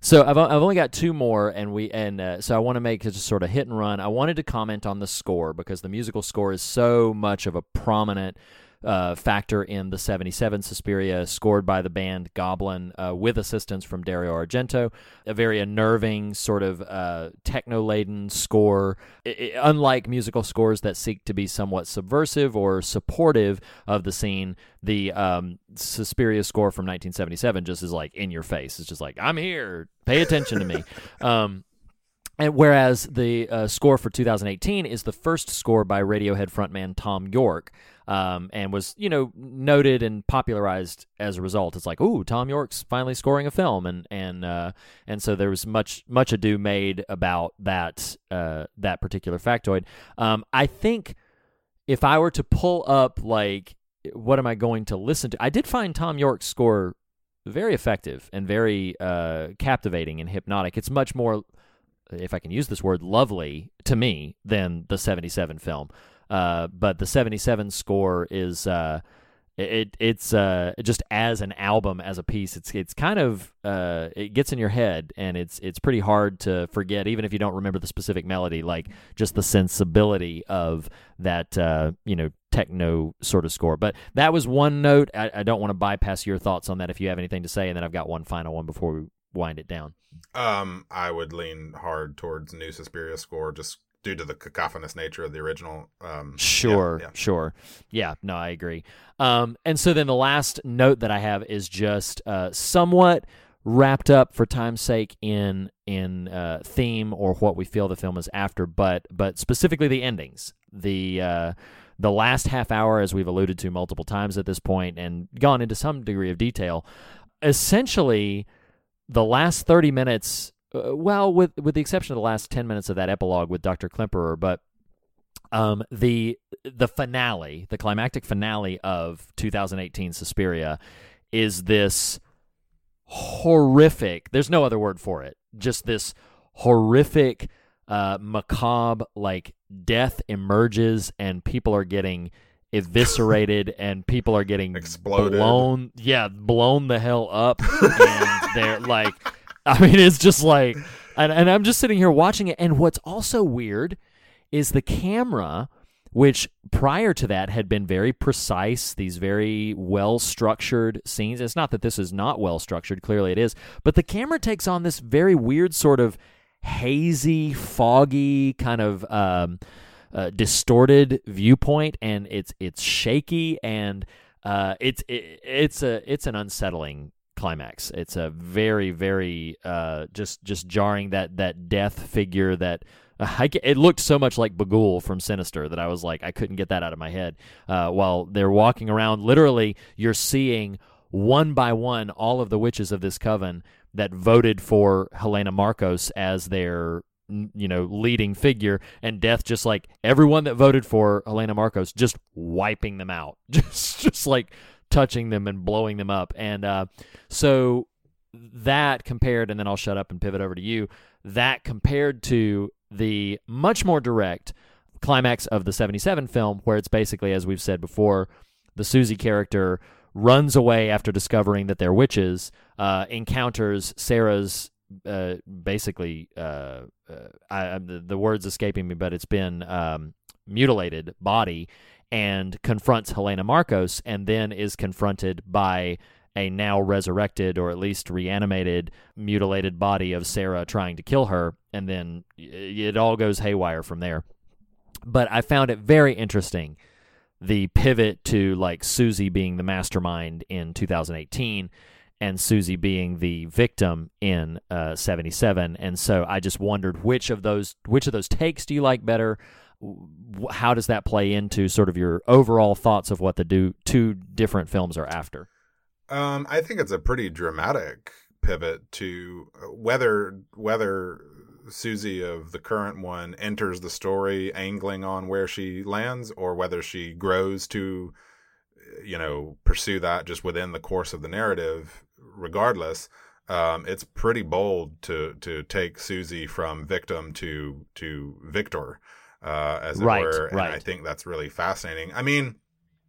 S7: so I've I've only got two more, and we and uh, so I want to make it just sort of hit and run. I wanted to comment on the score because the musical score is so much of a prominent uh, factor in the '77 Suspiria, scored by the band Goblin uh, with assistance from Dario Argento. A very unnerving, sort of uh, techno-laden score. I- I- unlike musical scores that seek to be somewhat subversive or supportive of the scene, the um, Suspiria score from 1977 just is like in your face. It's just like I'm here. Pay attention to me. Um, and whereas the uh, score for 2018 is the first score by Radiohead frontman Thom Yorke, um, and was you know noted and popularized as a result. It's like, ooh, Thom Yorke's finally scoring a film, and and uh, and so there was much much ado made about that uh, that particular factoid. Um, I think if I were to pull up like what am I going to listen to, I did find Thom Yorke's score very effective and very uh, captivating and hypnotic. It's much more if I can use this word, lovely to me than the 77 film. Uh, but the 77 score is uh, it it's uh, just as an album as a piece. It's it's kind of uh, it gets in your head and it's it's pretty hard to forget even if you don't remember the specific melody like just the sensibility of that uh, you know techno sort of score. But that was one note. I, I don't want to bypass your thoughts on that if you have anything to say and then I've got one final one before we wind it down.
S8: Um, I would lean hard towards new Suspiria score just due to the cacophonous nature of the original. Um, yeah,
S7: Sure,
S8: yeah.
S7: sure. Yeah, no, I agree. Um, and so then the last note that I have is just uh, somewhat wrapped up for time's sake in in uh, theme or what we feel the film is after, but but specifically the endings. The uh, the last half hour, as we've alluded to multiple times at this point, and gone into some degree of detail. Essentially, the last thirty minutes. Uh, well, with with the exception of the last ten minutes of that epilogue with Doctor Klemperer, but um, the the finale, the climactic finale of 2018 Suspiria, is this horrific. There's no other word for it. Just this horrific, uh, macabre, like death emerges and people are getting eviscerated and people are getting
S8: Exploded.
S7: blown. Yeah, blown the hell up, and they're like, I mean, it's just like, and, and I'm just sitting here watching it. And what's also weird is the camera, which prior to that had been very precise, these very well structured scenes. It's not that this is not well structured, clearly it is, but the camera takes on this very weird sort of hazy, foggy, kind of um, uh, distorted viewpoint, and it's it's shaky and uh, it's it, it's a it's an unsettling climax. It's a very very uh, just just jarring that that death figure that. I, it looked so much like Bughuul from Sinister that I was like, I couldn't get that out of my head. Uh, while they're walking around, literally, you're seeing one by one all of the witches of this coven that voted for Helena Markos as their you know leading figure and death just like everyone that voted for Helena Markos just wiping them out just just like touching them and blowing them up. And uh, so that compared and then I'll shut up and pivot over to you that compared to the much more direct climax of the 77 film where it's basically as we've said before the Susie character runs away after discovering that they're witches uh, encounters Sarah's uh, basically uh, uh, I, the, the words escaping me but it's been um, mutilated body and confronts Helena Markos and then is confronted by a now resurrected or at least reanimated mutilated body of Sarah trying to kill her. And then it all goes haywire from there. But I found it very interesting the pivot to like Susie being the mastermind in 2018 and Susie being the victim in uh, 77 and so I just wondered which of those which of those takes do you like better how does that play into sort of your overall thoughts of what the do, two different films are after
S8: Um, I think it's a pretty dramatic pivot to uh, whether whether Susie of the current one enters the story angling on where she lands, or whether she grows to, you know, pursue that just within the course of the narrative. Regardless, um, it's pretty bold to to take Susie from victim to to victor, uh, as it
S7: Right,
S8: were. And
S7: right.
S8: I think that's really fascinating. I mean,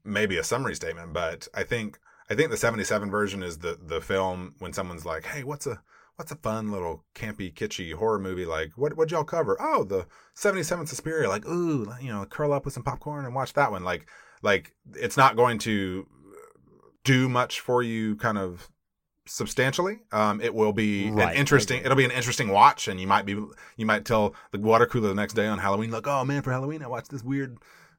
S8: maybe a summary statement, but I think I think the 77 version is the the film when someone's like, "Hey, what's a what's a fun little campy kitschy horror movie like? What what'd y'all cover? Oh, the 77 Suspiria. Like, ooh, you know, curl up with some popcorn and watch that one. Like like it's not going to do much for you kind of substantially. Um, it will be
S7: Right,
S8: an interesting. It'll be an interesting watch, and you might be you might tell the water cooler the next day on Halloween, like, oh man, for Halloween I watched this weird,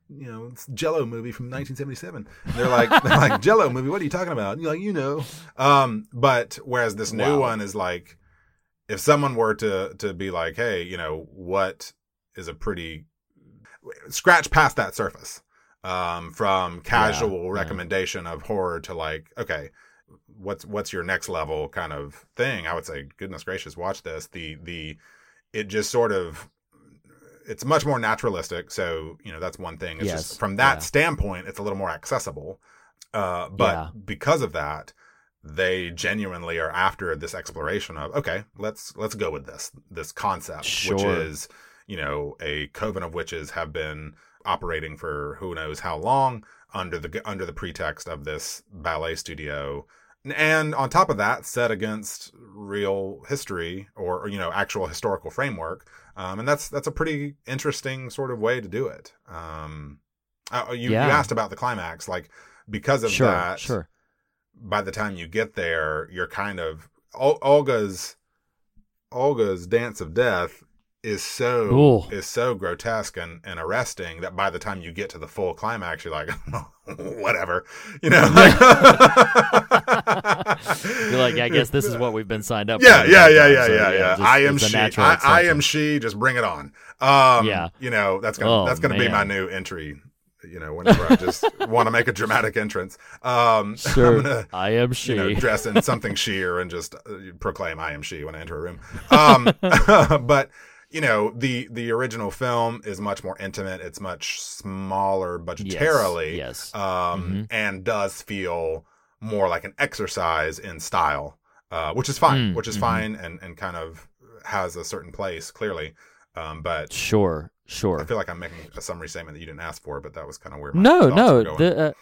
S8: you know, giallo movie from 1977. And they're like, they're like giallo movie. What are you talking about? And you're like, you know. Um, but whereas this new
S7: Wow.
S8: one is like, if someone were to to be like, hey, you know, what is a pretty scratch past that surface um, from casual
S7: yeah.
S8: recommendation of horror to like, okay, what's what's your next level kind of thing? I would say, goodness gracious, watch this. The the it just sort of it's much more naturalistic. So you know that's one thing. It's
S7: Yes,
S8: just from that
S7: yeah.
S8: standpoint, it's a little more accessible. Uh, but
S7: Yeah.
S8: because of that, they genuinely are after this exploration of okay, let's let's go with this this concept, which is you know a coven of witches have been operating for who knows how long under the under the pretext of this ballet studio and on top of that set against real history or, or, you know actual historical framework. Um, and that's that's a pretty interesting sort of way to do it. Um, uh, you,
S7: Yeah.
S8: you asked about the climax. Like because of
S7: sure
S8: that
S7: sure.
S8: by the time you get there you're kind of Ol- olga's olga's dance of death is so
S7: Ooh.
S8: is so grotesque and, and arresting that by the time you get to the full climax, you're like, whatever, you know.
S7: You're like, I guess this is what we've been signed up
S8: yeah,
S7: for.
S8: yeah, yeah, yeah,
S7: So,
S8: yeah, yeah.
S7: just-
S8: I am she. I, I am she. Just bring it on. Um,
S7: Yeah.
S8: You know that's gonna
S7: Oh,
S8: that's gonna be my new entry. You know, whenever I just want to make a dramatic entrance, um,
S7: Sure.
S8: I'm gonna
S7: I am she.
S8: you know, dress in something sheer and just uh, proclaim I am she when I enter a room. Um, but you know, the the original film is much more intimate. It's much smaller budgetarily,
S7: yes.
S8: um,
S7: Mhm.
S8: and does feel more like an exercise in style, uh, which is fine,
S7: Mm,
S8: which is
S7: mhm.
S8: fine, and and kind of has a certain place clearly. Um, but
S7: Sure, sure.
S8: I feel like I'm making a summary statement that you didn't ask for, but that was kind of where my
S7: No, no, the, uh,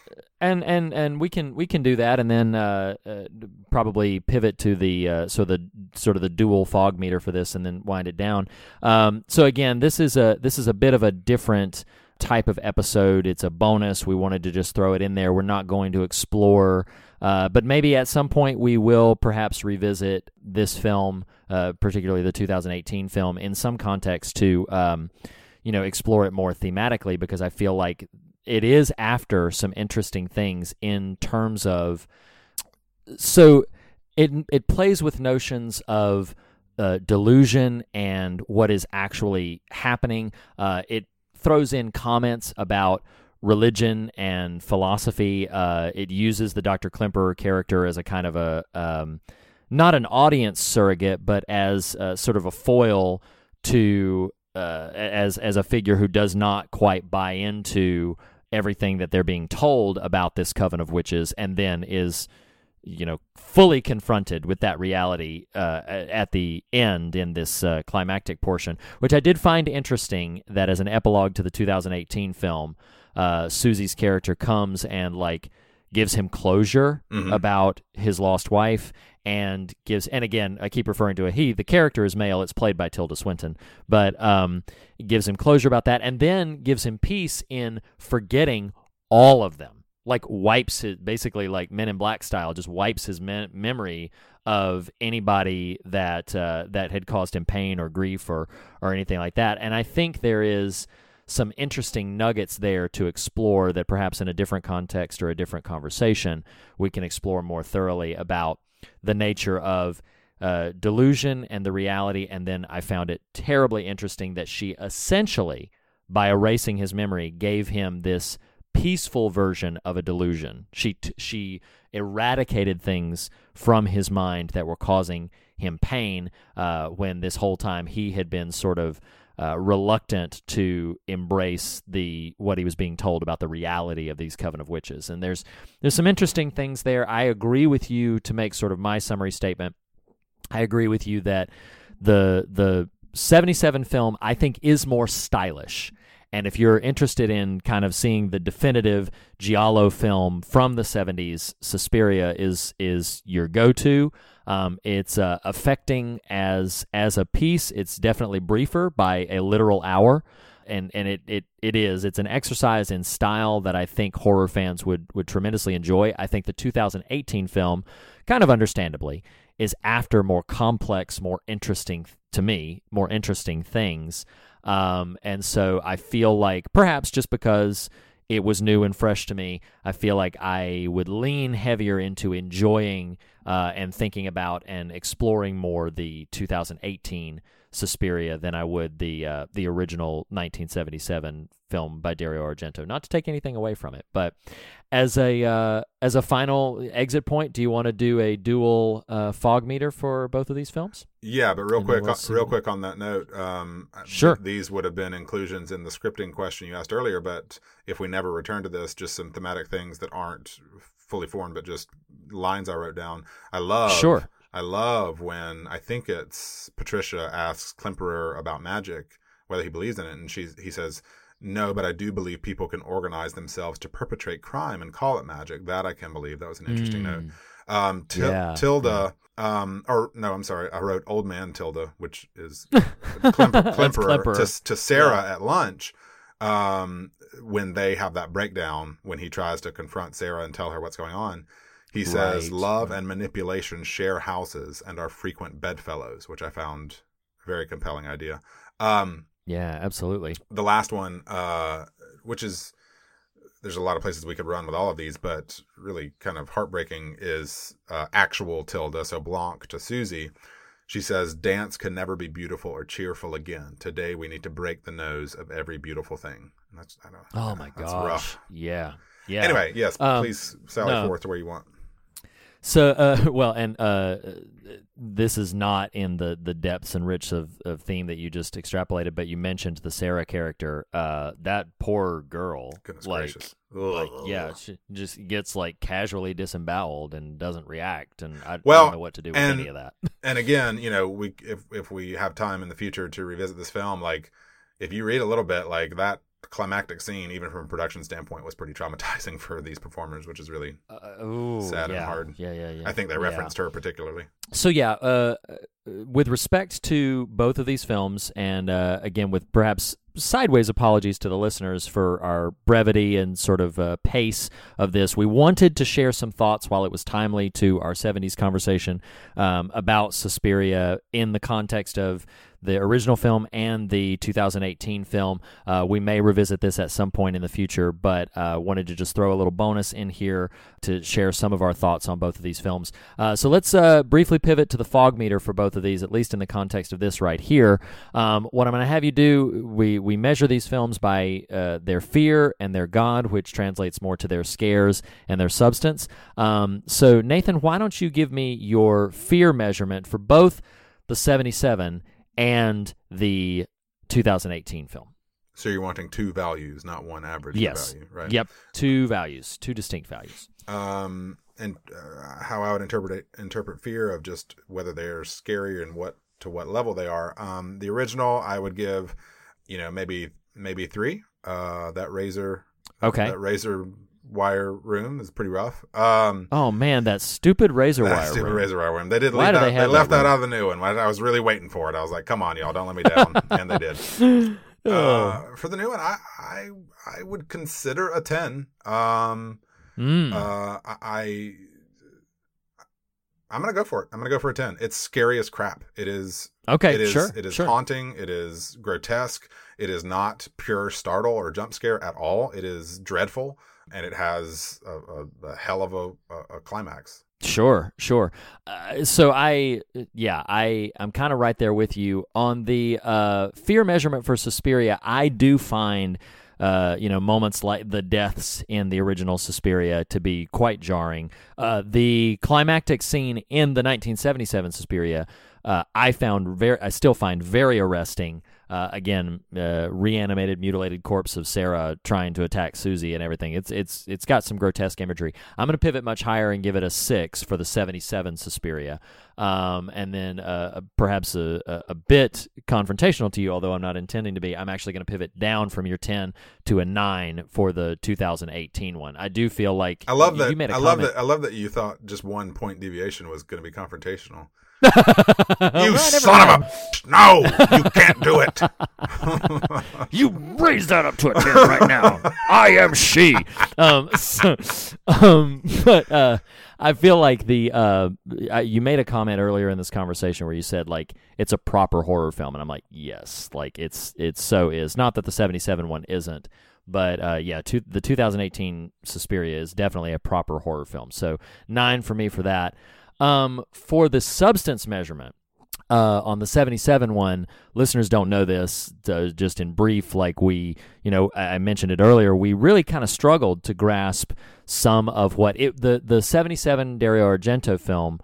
S7: and and and we can we can do that, and then uh, uh, probably pivot to the uh, so the sort of the dual fog meter for this, and then wind it down. Um, so again, this is a this is a bit of a different type of episode. It's a bonus. We wanted to just throw it in there. We're not going to explore, uh, but maybe at some point we will perhaps revisit this film, uh, particularly the 2018 film, in some context to. Um, you know, explore it more thematically because I feel like it is after some interesting things in terms of so it it plays with notions of uh, delusion and what is actually happening. Uh, it throws in comments about religion and philosophy. Uh, it uses the Dr. Klimper character as a kind of a um, not an audience surrogate, but as uh, sort of a foil to uh, as as a figure who does not quite buy into everything that they're being told about this coven of witches, and then is you know fully confronted with that reality uh, at the end in this uh, climactic portion, which I did find interesting. That as an epilogue to the 2018 film, uh, Susie's character comes and like gives him closure
S8: Mhm.
S7: about his lost wife and gives and again I keep referring to a he the character is male it's played by Tilda Swinton but um gives him closure about that and then gives him peace in forgetting all of them like wipes his basically like Men in Black style just wipes his me- memory of anybody that uh, that had caused him pain or grief or or anything like that and I think there is some interesting nuggets there to explore that perhaps in a different context or a different conversation we can explore more thoroughly about the nature of uh, delusion and the reality. And then I found it terribly interesting that she essentially, by erasing his memory, gave him this peaceful version of a delusion. She t- she eradicated things from his mind that were causing him pain uh, when this whole time he had been sort of uh, reluctant to embrace the what he was being told about the reality of these coven of witches. And there's there's some interesting things there. I agree with you to make sort of my summary statement. I agree with you that the the 77 film I think is more stylish. And if you're interested in kind of seeing the definitive giallo film from the 70s, Suspiria is is your go-to. Um, it's uh, affecting as as a piece. It's definitely briefer by a literal hour, and and it, it it is. It's an exercise in style that I think horror fans would would tremendously enjoy. I think the 2018 film, kind of understandably, is after more complex, more interesting to me, more interesting things. Um, and so I feel like perhaps just because it was new and fresh to me, I feel like I would lean heavier into enjoying uh, and thinking about and exploring more the 2018 Suspiria than I would the uh, the original 1977 film by Dario Argento. Not to take anything away from it, but as a uh, as a final exit point, do you want to do a dual uh, fog meter for both of these films?
S8: Yeah, but real
S7: And
S8: quick,
S7: we'll
S8: uh, real quick on that note, um,
S7: Sure.
S8: th- these would have been inclusions in the scripting question you asked earlier. But if we never return to this, just some thematic things that aren't fully formed, but just lines I wrote down. I love,
S7: Sure.
S8: I love when I think it's Patricia asks Klemperer about magic, whether he believes in it, and she he says. No, but I do believe people can organize themselves to perpetrate crime and call it magic. That I can believe. That was an interesting note. Um, Til-
S7: Yeah,
S8: Tilda, um, or no, I'm sorry, I wrote old man Tilda, which is Klemper, Klemperer
S7: Klemperer.
S8: to, to Sarah at lunch. Um, when they have that breakdown, when he tries to confront Sarah and tell her what's going on, he says,
S7: Right.
S8: "Love and manipulation share houses and are frequent bedfellows," which I found a very compelling idea. Um,
S7: Yeah, absolutely.
S8: the last one, uh, which is there's a lot of places we could run with all of these, but really kind of heartbreaking is uh, actual Tilda. So Blanc to Susie. She says, Dance can never be beautiful or cheerful again. Today we need to break the nose of every beautiful thing. And that's, I know.
S7: Oh my
S8: that's
S7: gosh.
S8: rough.
S7: Yeah. Yeah.
S8: Anyway, yes,
S7: Um,
S8: please sally
S7: no.
S8: forth to where you want.
S7: So, uh, well, and uh, this is not in the, the depths and rich of, of theme that you just extrapolated, but you mentioned the Sarah character. Uh, that poor girl,
S8: Goodness
S7: like,
S8: gracious.
S7: like,
S8: Ugh.
S7: yeah, she just gets like casually disemboweled and doesn't react, and I, I
S8: Well,
S7: don't know what to do with
S8: and-
S7: any of that.
S8: and again, you know, we if if we have time in the future to revisit this film, like if you read a little bit, like that climactic scene, even from a production standpoint, was pretty traumatizing for these performers, which is really
S7: Uh, ooh,
S8: Sad and hard.
S7: Yeah, yeah, yeah.
S8: I think they
S7: Yeah.
S8: referenced her particularly.
S7: So yeah, uh, uh, with respect to both of these films, and uh, again with perhaps sideways apologies to the listeners for our brevity and sort of uh, pace of this, we wanted to share some thoughts while it was timely to our '70s conversation um, about Suspiria in the context of the original film and the 2018 film. Uh, we may revisit this at some point in the future, but uh, wanted to just throw a little bonus in here to share some of our thoughts on both of these films. Uh, so let's uh, briefly pivot to the fog meter for both of these, at least in the context of this right here. Um, what I'm going to have you do, we we measure these films by uh, their fear and their God, which translates more to their scares and their substance. Um, so Nathan, why don't you give me your fear measurement for both the 77 and the 2018 film?
S8: So you're wanting two values, not one average
S7: Yes.
S8: value, right?
S7: Yep. Two values, two distinct values.
S8: Um, and uh, how I would interpret it, interpret fear of just whether they're scary and what to what level they are. Um, the original I would give, you know, maybe maybe three. Uh, that razor,
S7: Okay.
S8: that razor wire room is pretty rough. Um,
S7: Oh man, that stupid razor
S8: that
S7: wire.
S8: stupid
S7: room.
S8: razor wire room. They did
S7: Why
S8: leave
S7: do
S8: that.
S7: they
S8: They, left
S7: that
S8: that out of the new one. I was really waiting for it. I was like, "Come on, y'all, don't let me down," and they did.
S7: Oh.
S8: Uh, for the new one, I, I I would consider a ten. Um,
S7: Mm.
S8: uh, I, I I'm gonna go for it. I'm gonna go for a ten. It's scary as crap. It is.
S7: okay,
S8: it is.
S7: sure.
S8: It is
S7: sure.
S8: haunting. It is grotesque. It is not pure startle or jump scare at all. It is dreadful, and it has a, a, a hell of a, a, climax.
S7: Sure, sure. Uh, so I, yeah, I, I'm kind of right there with you on the uh, fear measurement for Suspiria. I do find, uh, you know, moments like the deaths in the original Suspiria to be quite jarring. Uh, the climactic scene in the 1977 Suspiria, uh, I found very, I still find very arresting. Uh, again, uh, reanimated, mutilated corpse of Sarah trying to attack Susie and everything. It's it's it's got some grotesque imagery. I'm going to pivot much higher and give it a six for the '77 Suspiria, um, and then uh, perhaps a, a, bit confrontational to you, although I'm not intending to be. I'm actually going to pivot down from your 10 to a nine for the 2018 one. I do feel like
S8: I love
S7: you,
S8: that.
S7: You made a
S8: I love that. I love that you thought just one point deviation was going to be confrontational. You
S7: never
S8: son of a no! You can't do it.
S7: You raise that up to a 10 right now. I am she. Um, so, um, but uh, I feel like the uh, you made a comment earlier in this conversation where you said like it's a proper horror film, and I'm like, yes, like it's it so is. Not that the '77 one isn't, but uh, yeah, two, the 2018 Suspiria is definitely a proper horror film. So nine for me for that. Um, for the substance measurement, uh, on the 77 one, listeners don't know this. Uh, just in brief, like we, you know, I mentioned it earlier, we really kind of struggled to grasp some of what it, the the 77 Dario Argento film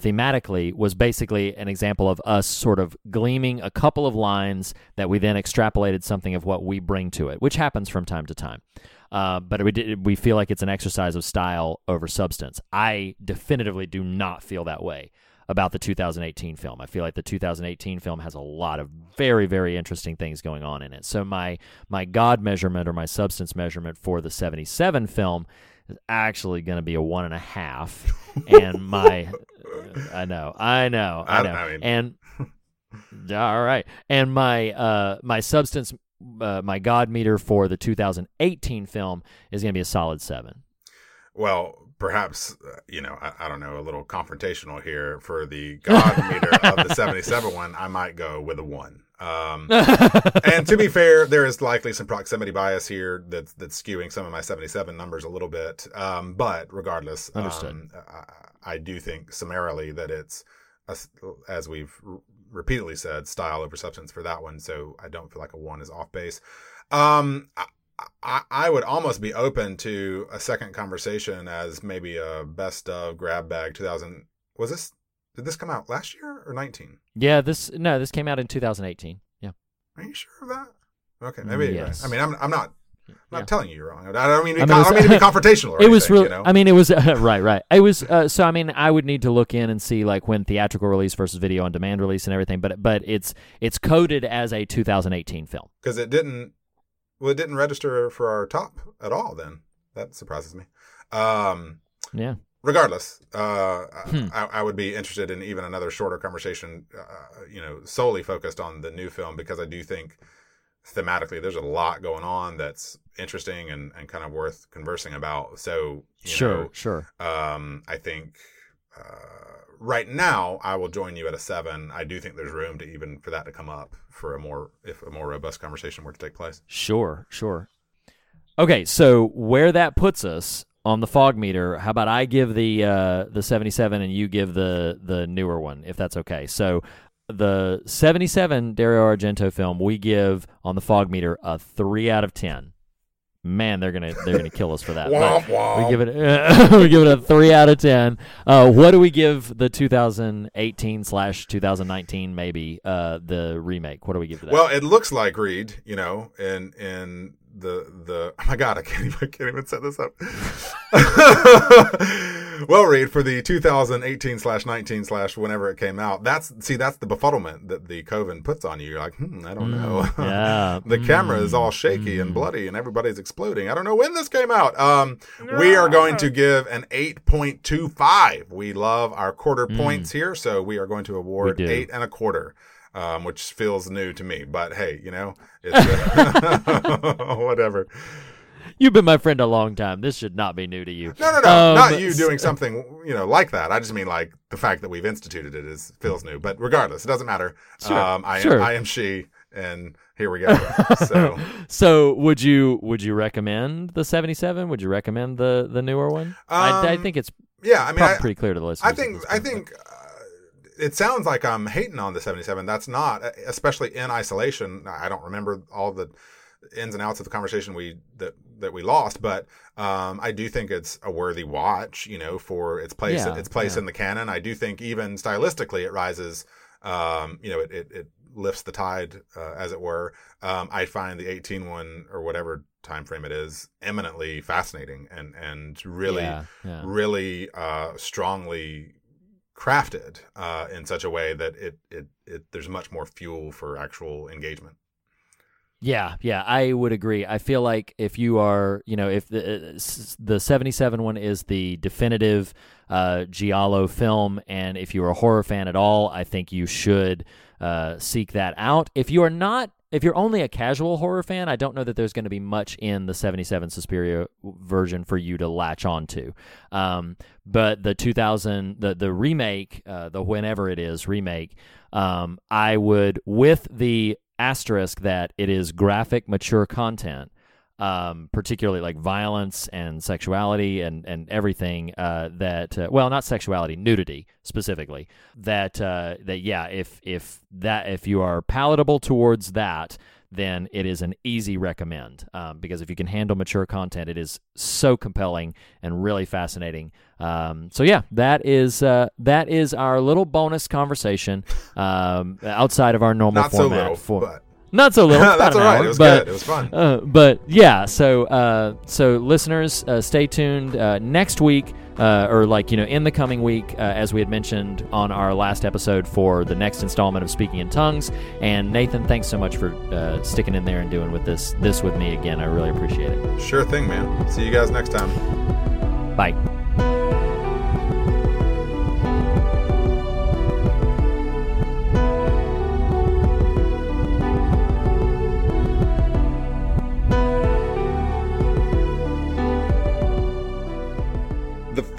S7: thematically was basically an example of us sort of gleaming a couple of lines that we then extrapolated something of what we bring to it, which happens from time to time. Uh, but we did, we feel like it's an exercise of style over substance. I definitively do not feel that way about the 2018 film. I feel like the 2018 film has a lot of very very interesting things going on in it. So my my God measurement or my substance measurement for the 77 film is actually going to be a one and a half, and my I know I know I know
S8: I mean-
S7: and all right and my uh my substance uh, my God meter for the 2018 film is going to be a solid seven.
S8: Well, perhaps uh, you know. I, I don't know. A little confrontational here for the God meter of the seventy-seven one. I might go with a one. Um, and to be fair, there is likely some proximity bias here that's that's skewing some of my 77 numbers a little bit. Um, but regardless,
S7: Understood.
S8: um, I, I do think summarily that it's a as we've r- repeatedly said, style over substance for that one. So I don't feel like a one is off base. Um, I, I, I would almost be open to a second conversation as maybe a best of grab bag 2000. Was this? Did this come out last year or 19?
S7: Yeah, this no, this came out in 2018. Yeah.
S8: Are you sure of that? Okay, maybe. you're right.
S7: Yes.
S8: I mean, I'm I'm not I'm not
S7: Yeah.
S8: telling you you're wrong. I don't mean to
S7: I
S8: be,
S7: mean,
S8: con- I
S7: it
S8: don't
S7: was-
S8: mean to be confrontational. Or
S7: it was really.
S8: You know?
S7: I mean, it was right, right. It was. Uh, so I mean, I would need to look in and see like when theatrical release versus video on demand release and everything. But but it's it's coded as a 2018 film.
S8: because it didn't well it didn't register for our top at all then that surprises me um
S7: Yeah.
S8: Regardless uh
S7: Hmm.
S8: I, I would be interested in even another shorter conversation uh, you know solely focused on the new film because i do think thematically there's a lot going on that's interesting and, and kind of worth conversing about so
S7: Sure.
S8: know,
S7: Sure.
S8: um, I think uh, right now I will join you at a seven. I do think there's room to even for that to come up for a more if a more robust conversation were to take place.
S7: Sure, sure. Okay, so where that puts us on the fog meter, how about I give the uh, the 77 and you give the the newer one, if that's okay. So the 77 Dario Argento film, we give on the fog meter a three out of ten. Man, they're gonna they're gonna kill us for that.
S8: Womp womp.
S7: we give it we give it a three out of ten. Uh, what do we give the 2018 slash 2019 maybe uh, the remake? What do we give to that?
S8: Well, it looks like Reed, you know, and in the the oh my god, I can't even I can't even set this up. well, Reed, for the 2018 slash 19 slash whenever it came out, that's see that's the befuddlement that the Coven puts on you. You're like, hmm, I don't know.
S7: Mm, yeah.
S8: the camera is all shaky and bloody and everybody's exploding. I don't know when this came out. Um, we are going to give an 8.25. We love our quarter points here, so we are going to award
S7: Mm. We do.
S8: eight and a quarter. Um, which feels new to me, but hey, you know, it's uh, whatever.
S7: You've been my friend a long time. This should not be new to you.
S8: No, no, no,
S7: Um,
S8: not you doing something, you know, like that. I just mean like the fact that we've instituted it is feels new. But regardless, it doesn't matter.
S7: Sure,
S8: Um, I
S7: sure.
S8: am, I am she, and here we go. So.
S7: So would you would you recommend the seventy seven? Would you recommend the the newer one? I, I
S8: Um,
S7: think it's
S8: Yeah, I mean, I,
S7: pretty clear to the listeners.
S8: I think I think uh, it sounds like I'm hating on the 77. That's not, especially in isolation. I don't remember all the ins and outs of the conversation we that that we lost, but um, I do think it's a worthy watch. You know, for its place
S7: Yeah,
S8: its place
S7: yeah.
S8: in the canon. I do think even stylistically it rises. Um, you know, it it, it lifts the tide, uh, as it were. Um, I find the 18 one or whatever time frame it is eminently fascinating and and really
S7: yeah,
S8: really uh, strongly crafted uh, in such a way that it, it it there's much more fuel for actual engagement.
S7: Yeah, yeah, I would agree. I feel like if you are, you know, if the the 77 one is the definitive uh, Giallo film, and if you're a horror fan at all, I think you should uh, seek that out. If you are not, if you're only a casual horror fan, I don't know that there's going to be much in the 77 Suspiria version for you to latch on to. Um, but the 2000, the the remake, uh, the whenever it is remake, um, I would with the asterisk that it is graphic, mature content, um, particularly like violence and sexuality and and everything uh, that uh, well, not sexuality, nudity specifically. That uh, that yeah, if if that if you are palatable towards that. Then it is an easy recommend um, because if you can handle mature content, it is so compelling and really fascinating. Um, so yeah, that is uh, that is our little bonus conversation um, outside of our normal
S8: Not so
S7: format.
S8: little,
S7: for,
S8: but
S7: not so little.
S8: That's all right.
S7: hour,
S8: It was
S7: but,
S8: good. It was fun.
S7: Uh, but yeah, so uh, so listeners, uh, stay tuned. Uh, next week, uh, or like you know, in the coming week, uh, as we had mentioned on our last episode for the next installment of Speaking in Tongues. And Nathan, thanks so much for uh, sticking in there and doing with this this with me again. I really appreciate it.
S8: Sure thing, man. See you guys next time.
S7: Bye.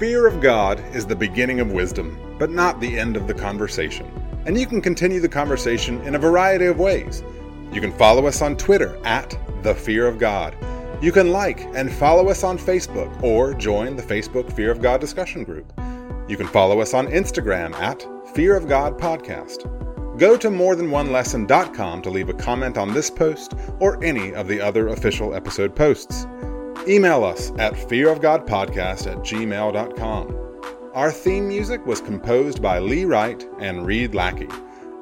S8: Fear of God is the beginning of wisdom, but not the end of the conversation. and you can continue the conversation in a variety of ways. You can follow us on Twitter at The Fear of God. You can like and follow us on Facebook or join the Facebook Fear of God discussion group. You can follow us on Instagram at Fear of God Podcast. Go to morethanonelesson.com to leave a comment on this post or any of the other official episode posts. Email us at fearofgodpodcast at gmail.com. Our theme music was composed by Lee Wright and Reed Lackey.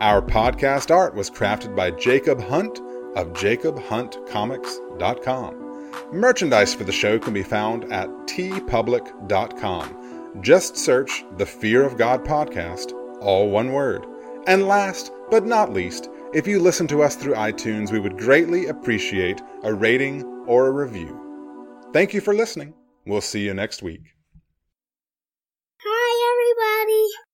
S8: Our podcast art was crafted by Jacob Hunt of jacobhuntcomics.com. Merchandise for the show can be found at teepublic.com. Just search the Fear of God podcast, all one word. And last but not least, if you listen to us through iTunes, we would greatly appreciate a rating or a review. Thank you for listening. We'll see you next week. Hi, everybody.